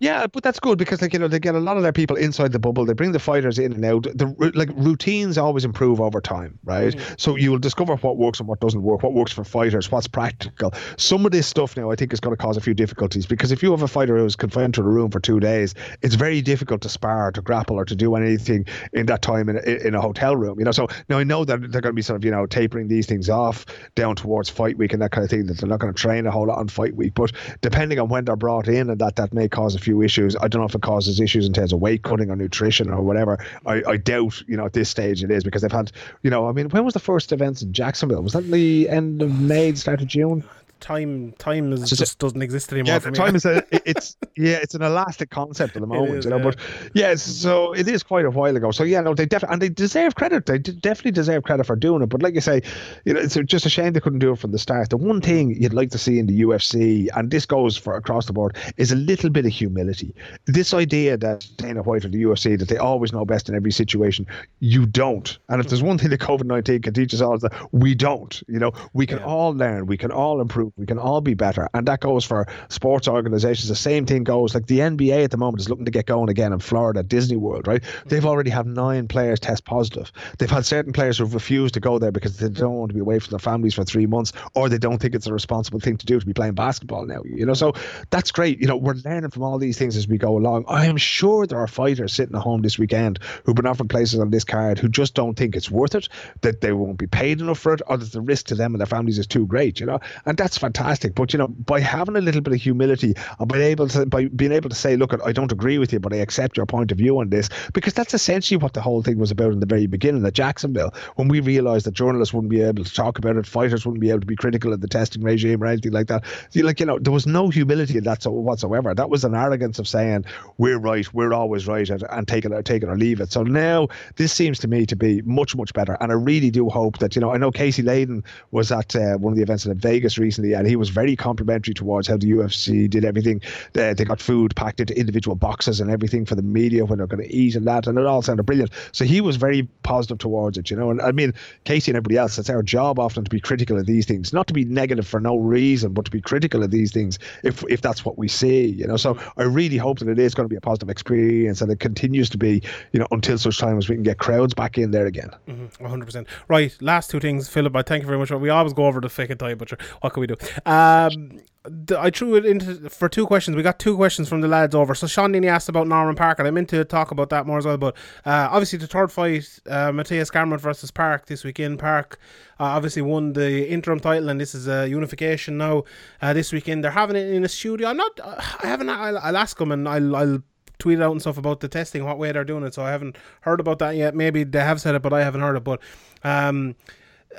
yeah, but that's good because like you know they get a lot of their people inside the bubble. They bring the fighters in and out. The like routines always improve over time, right? Mm. So you will discover what works and what doesn't work. What works for fighters, what's practical. Some of this stuff now I think is going to cause a few difficulties because if you have a fighter who's confined to a room for two days, it's very difficult to spar, to grapple, or to do anything in that time in a, in a hotel room. You know, so now I know that they're going to be sort of you know tapering these things off down towards fight week and that kind of thing. That they're not going to train a whole lot on fight week, but depending on when they're brought in and that that may cause a few issues. I don't know if it causes issues in terms of weight cutting or nutrition or whatever. I, I doubt you know at this stage it is because they've had you know I mean when was the first events in Jacksonville? Was that the end of May, start of June? Time time is just doesn't exist anymore Yeah, for me. time is a it's yeah, it's an elastic concept at the moment, is, you know. yeah. But yeah, so it is quite a while ago. So yeah, no, they definitely and they deserve credit. They definitely deserve credit for doing it. But like you say, you know, it's just a shame they couldn't do it from the start. The one thing you'd like to see in the UFC, and this goes for across the board, is a little bit of humility. This idea that Dana White or the UFC that they always know best in every situation, you don't. And if hmm. there's one thing that COVID nineteen can teach us all is that we don't. You know, we can Yeah. all learn, we can all improve, we can all be better, and that goes for sports organizations. The same thing goes like the NBA at the moment is looking to get going again in Florida, Disney World, right? Mm-hmm. They've already had nine players test positive. They've had certain players who've refused to go there because they don't want to be away from their families for three months, or they don't think it's a responsible thing to do to be playing basketball now. You know, so that's great. You know, we're learning from all these things as we go along. I am sure there are fighters sitting at home this weekend who've been offered places on this card who just don't think it's worth it, that they won't be paid enough for it, or that the risk to them and their families is too great. You know, and that's fantastic. But you know, by having a little bit of humility and by able to by being able to say, look, I don't agree with you, but I accept your point of view on this, because that's essentially what the whole thing was about in the very beginning at Jacksonville, when we realised that journalists wouldn't be able to talk about it, fighters wouldn't be able to be critical of the testing regime or anything like that. Like you know, there was no humility in that so whatsoever. That was an arrogance of saying we're right, we're always right, and, and take it or take it or leave it. So now this seems to me to be much much better, and I really do hope that you know I know Casey Leydon was at uh, one of the events in Vegas recently, and he was very complimentary towards how the UFC did everything. They, they got food packed into individual boxes and everything for the media when they're going to eat and that, and it all sounded brilliant. So he was very positive towards it, you know. And I mean, Casey and everybody else, it's our job often to be critical of these things, not to be negative for no reason, but to be critical of these things if if that's what we see, you know. So I really hope that it is going to be a positive experience and it continues to be, you know, until such time as we can get crowds back in there again. Mm-hmm, hundred percent. Right, last two things, Philip. I thank you very much. We always go over the fucking time, but sure, what can we do? Um, the, I threw it into for two questions. We got two questions from the lads over. So Sean Deeney asked about Norman Parke, and I meant to talk about that more as well. But uh, obviously, the third fight, uh, Mateusz Gamrot versus Parke this weekend. Parke uh, obviously won the interim title, and this is a unification now. Uh, this weekend, they're having it in a studio. I'm not. I haven't. I'll, I'll ask them, and I'll. I'll tweet it out and stuff about the testing, what way they're doing it. So I haven't heard about that yet. Maybe they have said it, but I haven't heard it. But um,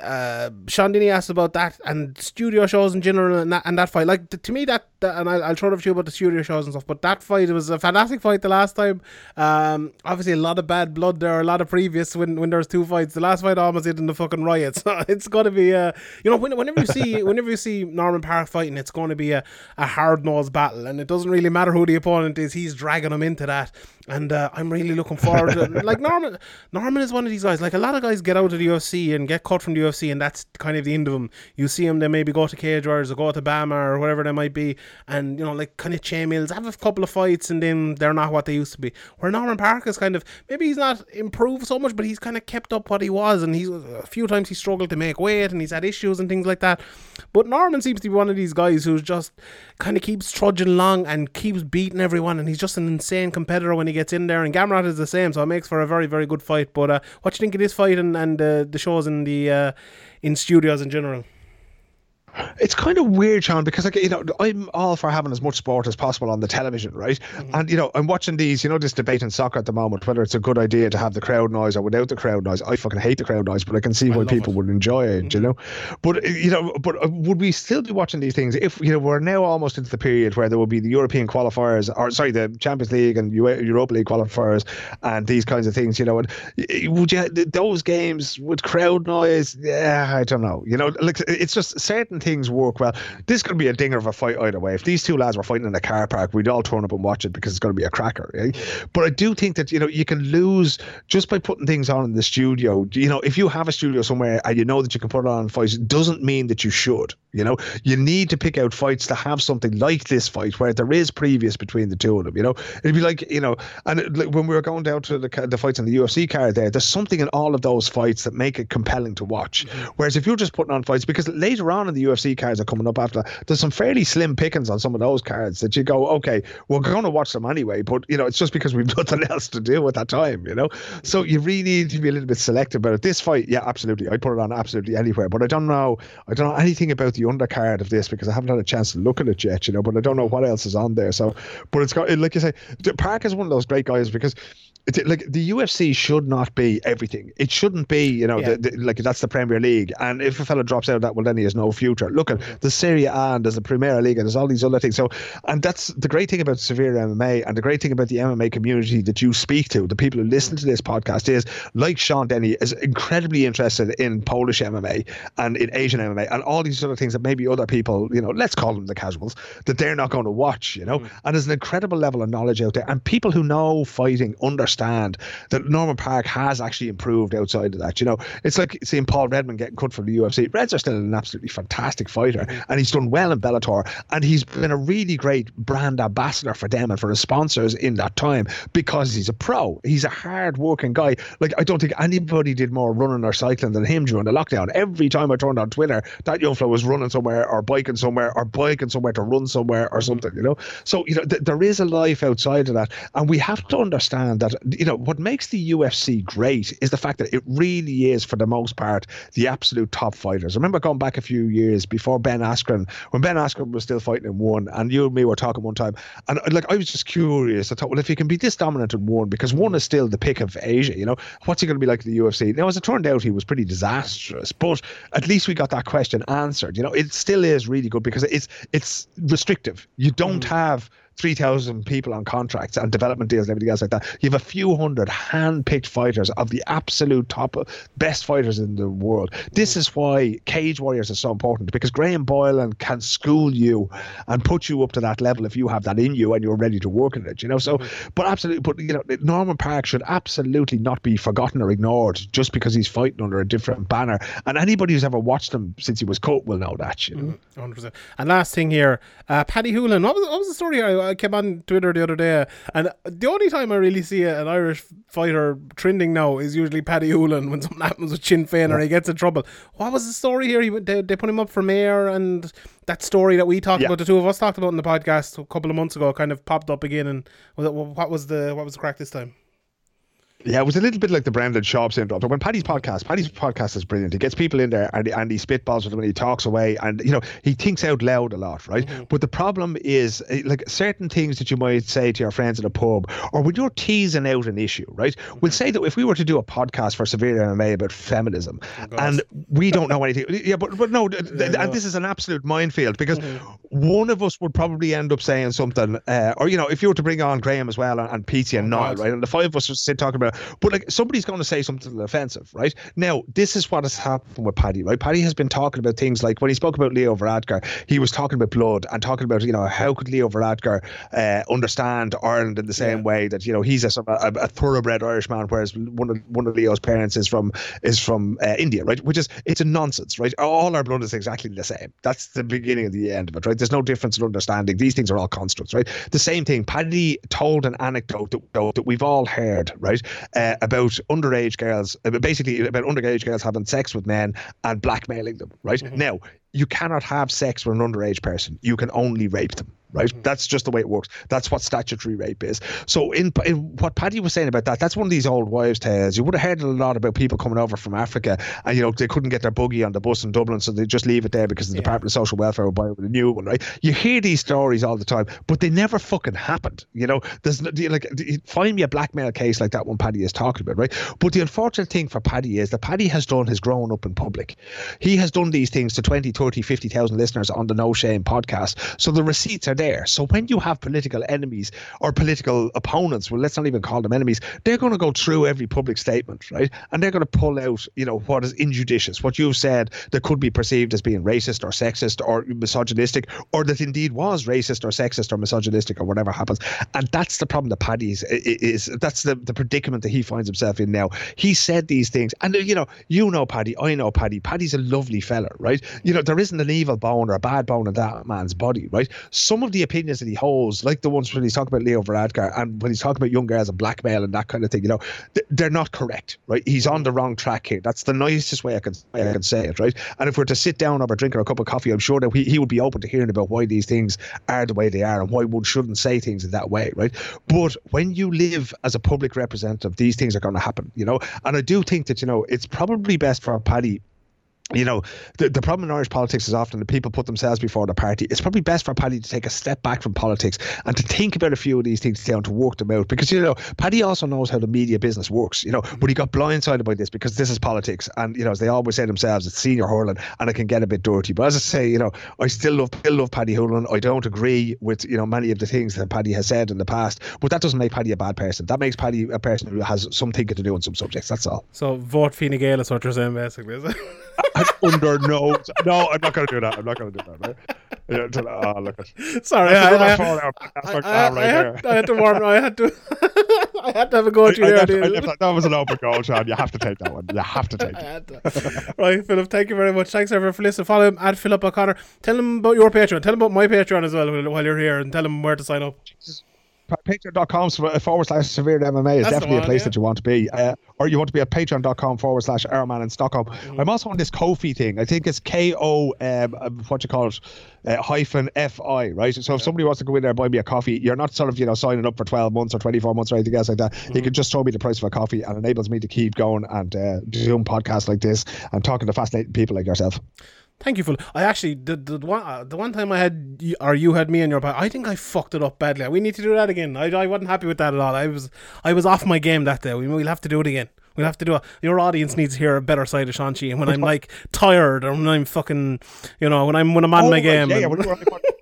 uh, Sean Deeney asked about that and studio shows in general and that, and that fight. Like to me, that, that and I'll, I'll throw it up to you about the studio shows and stuff. But that fight was a fantastic fight the last time. Um, obviously a lot of bad blood there, a lot of previous when when there was two fights. The last fight almost ended in the fucking riots. It's got to be uh, you know, when, whenever you see whenever you see Norman Parke fighting, it's going to be a, a hard nosed battle, and it doesn't really matter who the opponent is. He's dragging him into that, and uh, I'm really looking forward to it. Like Norman, Norman is one of these guys. Like a lot of guys get out of the UFC and get cut from the UFC, and that's kind of the end of them. You see them, they maybe go to Cage Warriors or go to BAMMA or whatever they might be, and you know, like kind of Mills have a couple of fights, and then they're not what they used to be. Where Norman Parke is kind of maybe he's not improved so much, but he's kind of kept up what he was, and he's a few times he struggled to make weight, and he's had issues and things like that. But Norman seems to be one of these guys who's just kind of keeps trudging along and keeps beating everyone, and he's just an insane competitor when he gets in there, and Gamrot is the same, so it makes for a very very good fight. But uh, what do you think of this fight and and uh, the shows in the uh, in studios in general? It's kind of weird, Sean, because like you know, I'm all for having as much sport as possible on the television, right? Mm-hmm. And you know, I'm watching these, you know, this debate in soccer at the moment, whether it's a good idea to have the crowd noise or without the crowd noise. I fucking hate the crowd noise, but I can see why people it. would enjoy it, you know. But you know, but uh, would we still be watching these things if you know we're now almost into the period where there will be the European qualifiers, or sorry, the Champions League and Europa League qualifiers, and these kinds of things, you know? And would you those games with crowd noise? Yeah, I don't know. You know, like it's just certain things work well. This could be a dinger of a fight either way. If these two lads were fighting in a car park, we'd all turn up and watch it because it's going to be a cracker. eh? But I do think that you know you can lose just by putting things on in the studio. You know, if you have a studio somewhere and you know that you can put it on fights, doesn't mean that you should. You know, you need to pick out fights to have something like this fight where there is previous between the two of them. You know, it'd be like you know, and it, like when we were going down to the the fights on the UFC card, there, there's something in all of those fights that make it compelling to watch. Mm-hmm. Whereas if you're just putting on fights, because later on in the UFC cards are coming up after that, there's some fairly slim pickings on some of those cards that you go, okay, we're going to watch them anyway, but you know, it's just because we've nothing else to do at that time, you know. So you really need to be a little bit selective about it. This fight, yeah, absolutely, I'd put it on absolutely anywhere, but I don't know, I don't know anything about the undercard of this because I haven't had a chance to look at it yet, you know. But I don't know what else is on there. So, but it's got like you say, Parke is one of those great guys because. Like the UFC should not be everything. It shouldn't be, you know, Yeah. the, the, like that's the Premier League. And if a fella drops out of that, well, then he has no future. Look at the Serie A and there's the Premier League and there's all these other things. So, and that's the great thing about severe MMA and the great thing about the MMA community that you speak to, the people who mm-hmm. listen to this podcast is like Sean Deeney is incredibly interested in Polish MMA and in Asian MMA and all these other things that maybe other people, you know, let's call them the casuals, that they're not going to watch, you know. Mm. And there's an incredible level of knowledge out there. And people who know fighting understand that Norman Parke has actually improved outside of that. You know, it's like seeing Paul Redmond getting cut from the UFC. Reds are still an absolutely fantastic fighter, mm-hmm. and he's done well in Bellator, and he's been a really great brand ambassador for them and for his sponsors in that time because he's a pro. He's a hard working guy. Like I don't think anybody did more running or cycling than him during the lockdown. Every time I turned on Twitter, that young fellow was running somewhere or biking somewhere or biking somewhere to run somewhere or something. You know, so you know th- there is a life outside of that, and we have to understand that you know what makes the UFC great is the fact that it really is for the most part the absolute top fighters. I remember going back a few years before Ben Askren, when Ben Askren was still fighting in one, and you and me were talking one time, and uh, like I was just curious. I thought, well, if he can be this dominant in one, because one is still the pick of Asia, you know, what's he going to be like in the UFC? Now, as it turned out, he was pretty disastrous, but at least we got that question answered. You know, it still is really good because it's it's restrictive. You don't have 3,000 people on contracts and development deals and everything else like that. You have a few hundred hand-picked fighters of the absolute top, uh, best fighters in the world. This is why Cage Warriors is so important because Graham Boylan can school you and put you up to that level if you have that in you and you're ready to work in it, you know. So, mm-hmm. but absolutely, but you know, Norman Parke should absolutely not be forgotten or ignored just because he's fighting under a different banner. And anybody who's ever watched him since he was cut will know that, you know. Mm-hmm. 100%. And last thing here, uh, Paddy Holohan. What was, what was the story? I, I came on Twitter the other day, and the only time I really see an Irish fighter trending now is usually Paddy Holohan when something happens with Sinn Féin or he gets in trouble. What was the story here? He, they, they put him up for mayor, and that story that we talked Yeah. about, the two of us talked about in the podcast a couple of months ago, kind of popped up again. And what was the what was the crack this time? Yeah, it was a little bit like the Brendan Schaub syndrome. So when Paddy's podcast, Paddy's podcast is brilliant. He gets people in there and, and he spitballs with them and he talks away and you know he thinks out loud a lot, right? But the problem is eh, like certain things that you might say to your friends at a pub or when you're teasing out an issue, right? We'll say that if we were to do a podcast for Severe MMA about feminism and we don't know anything, yeah, but but no, th- and this is an absolute minefield because one of us would probably end up saying something, uh, or you know, if you were to bring on Graham as well and, and Petey and Niall, God. right? And the five of us would sit talking about, but like somebody's going to say something offensive, right? Now, this is what has happened with Paddy, right? Paddy has been talking about things like when he spoke about Leo Varadkar, he was talking about blood and talking about, you know, how could Leo Varadkar uh, understand Ireland in the same way that, you know, he's a, a, a thoroughbred Irishman, whereas one of one of Leo's parents is from is from uh, India, right? Which is it's a nonsense, right? All our blood is exactly the same. That's the beginning of the end of it, right? There's no difference in understanding. These things are all constructs, right? The same thing. Paddy told an anecdote that, that we've all heard, right? Uh, about underage girls, uh, basically about underage girls having sex with men and blackmailing them, right? Now, you cannot have sex with an underage person. You can only rape them. Right? Mm-hmm. That's just the way it works. That's what statutory rape is. So in, in what Paddy was saying about that, that's one of these old wives' tales. You would have heard a lot about people coming over from Africa and you know they couldn't get their buggy on the bus in Dublin, so they just leave it there because the Department of Social Welfare will buy it with a new one, right? You hear these stories all the time, but they never fucking happened. You know, there's like find me a blackmail case like that one Paddy is talking about, right? But the unfortunate thing for Paddy is that Paddy has done his growing up in public. He has done these things to 20, 30, 50,000 listeners on the No Shame podcast. So the receipts are there. So when you have political enemies or political opponents, well, let's not even call them enemies, they're going to go through every public statement, right? And they're going to pull out, you know, what is injudicious, what you've said that could be perceived as being racist or sexist or misogynistic, or that indeed was racist or sexist or misogynistic or whatever happens. And that's the problem that Paddy is, is that's the, the predicament that he finds himself in now. He said these things, and uh, you know, you know Paddy, I know Paddy. Paddy's a lovely fella, right? You know, there isn't an evil bone or a bad bone in that man's body, right? Some of the opinions that he holds, like the ones when he's talking about Leo Varadkar and when he's talking about young girls and blackmail and that kind of thing, you know, th- they're not correct, right? He's on the wrong track here. That's the nicest way I can I can say it, right? And if we're to sit down over a drink or a cup of coffee, I'm sure that he, he would be open to hearing about why these things are the way they are and why one shouldn't say things in that way, right? But when you live as a public representative, these things are going to happen, you know. And I do think that you know it's probably best for Paddy you know, the, the problem in Irish politics is often that people put themselves before the party. It's probably best for Paddy to take a step back from politics and to think about a few of these things down to work them out. Because, you know, Paddy also knows how the media business works, you know, but he got blindsided by this because this is politics. And, you know, as they always say themselves, it's senior hurling and it can get a bit dirty. But as I say, you know, I still love, still love Paddy Holohan. I don't agree with, you know, many of the things that Paddy has said in the past, but that doesn't make Paddy a bad person. That makes Paddy a person who has some thinking to do on some subjects. That's all. So vote Fine Gael is what you're saying, basically. Under no no i'm not going to do that i'm not going to do that right? yeah, oh, look at, Sorry, I, I. I, I, that I had. I had to warm. Ah, I had to. I had to have a go at you I there. dude. that, that was an open goal, Sean. You have to take that one. You have to take it. right, Philip, thank you very much. Thanks everyone for listening. Follow him at Philip O'Connor. Tell him about your Patreon. Tell him about my Patreon as well while- while you're here and tell him where to sign up. Patreon.com forward slash severe MMA is That's definitely one, a place yeah. that you want to be. Uh, or you want to be at patreon.com forward slash Airman in Stockholm. Mm-hmm. I'm also on this Ko-fi thing. I think it's K O, um, uh, what you call it, uh, hyphen F I, right? So if somebody wants to go in there and buy me a coffee, you're not sort of, you know, signing up for 12 months or 24 months or anything else like that. Mm-hmm. You can just throw me the price of a coffee and enables me to keep going and uh, doing podcasts like this and talking to fascinating people like yourself. Thank you, Phil. I actually the the one uh, the one time I had or you had me in your pod, I think I fucked it up badly. We need to do that again. I, I wasn't happy with that at all. I was I was off my game that day. We, we'll have to do it again. We'll have to do it. Your audience needs to hear a better side of Shanchi. And when I'm like tired or when I'm fucking, you know, when I'm when I'm on Oh, my right, game. Yeah, yeah. and- on-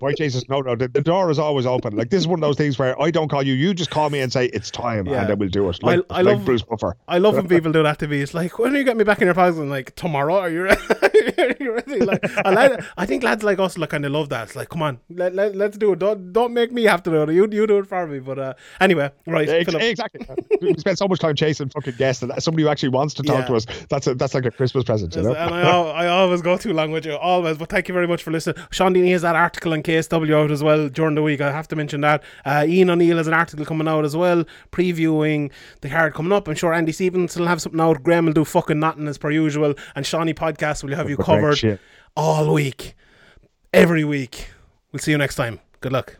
Boy, Jesus, no, no. The, the door is always open. Like this is one of those things where I don't call you. You just call me and say it's time, Yeah. and then we'll do it. Like, I like love- Bruce Buffer. I love when people do that to me. It's like, when are you getting me back in your podcast? And like, tomorrow? Are you ready? Are you ready? Like, I, like, I think lads like us like kind of love that. It's like, come on, let, let, let's do it. Don't don't make me have to do it. You, you do it for me. But uh, anyway, right. Ex- exactly. we spend so much time chasing fucking guests, and somebody who actually wants to talk Yeah. to us. That's a, that's like a Christmas present, you know. And I, I always go too long with you, always. But thank you very much for listening. Sean Deeney has that article in KSW out as well during the week. I have to mention that. Uh, Ian O'Neill has an article coming out as well, previewing the card coming up. I'm sure Andy Stevens will have something out. Graham will do fucking nothing as per usual. And Shawnee Podcast will have you covered all week, every week. We'll see you next time. Good luck.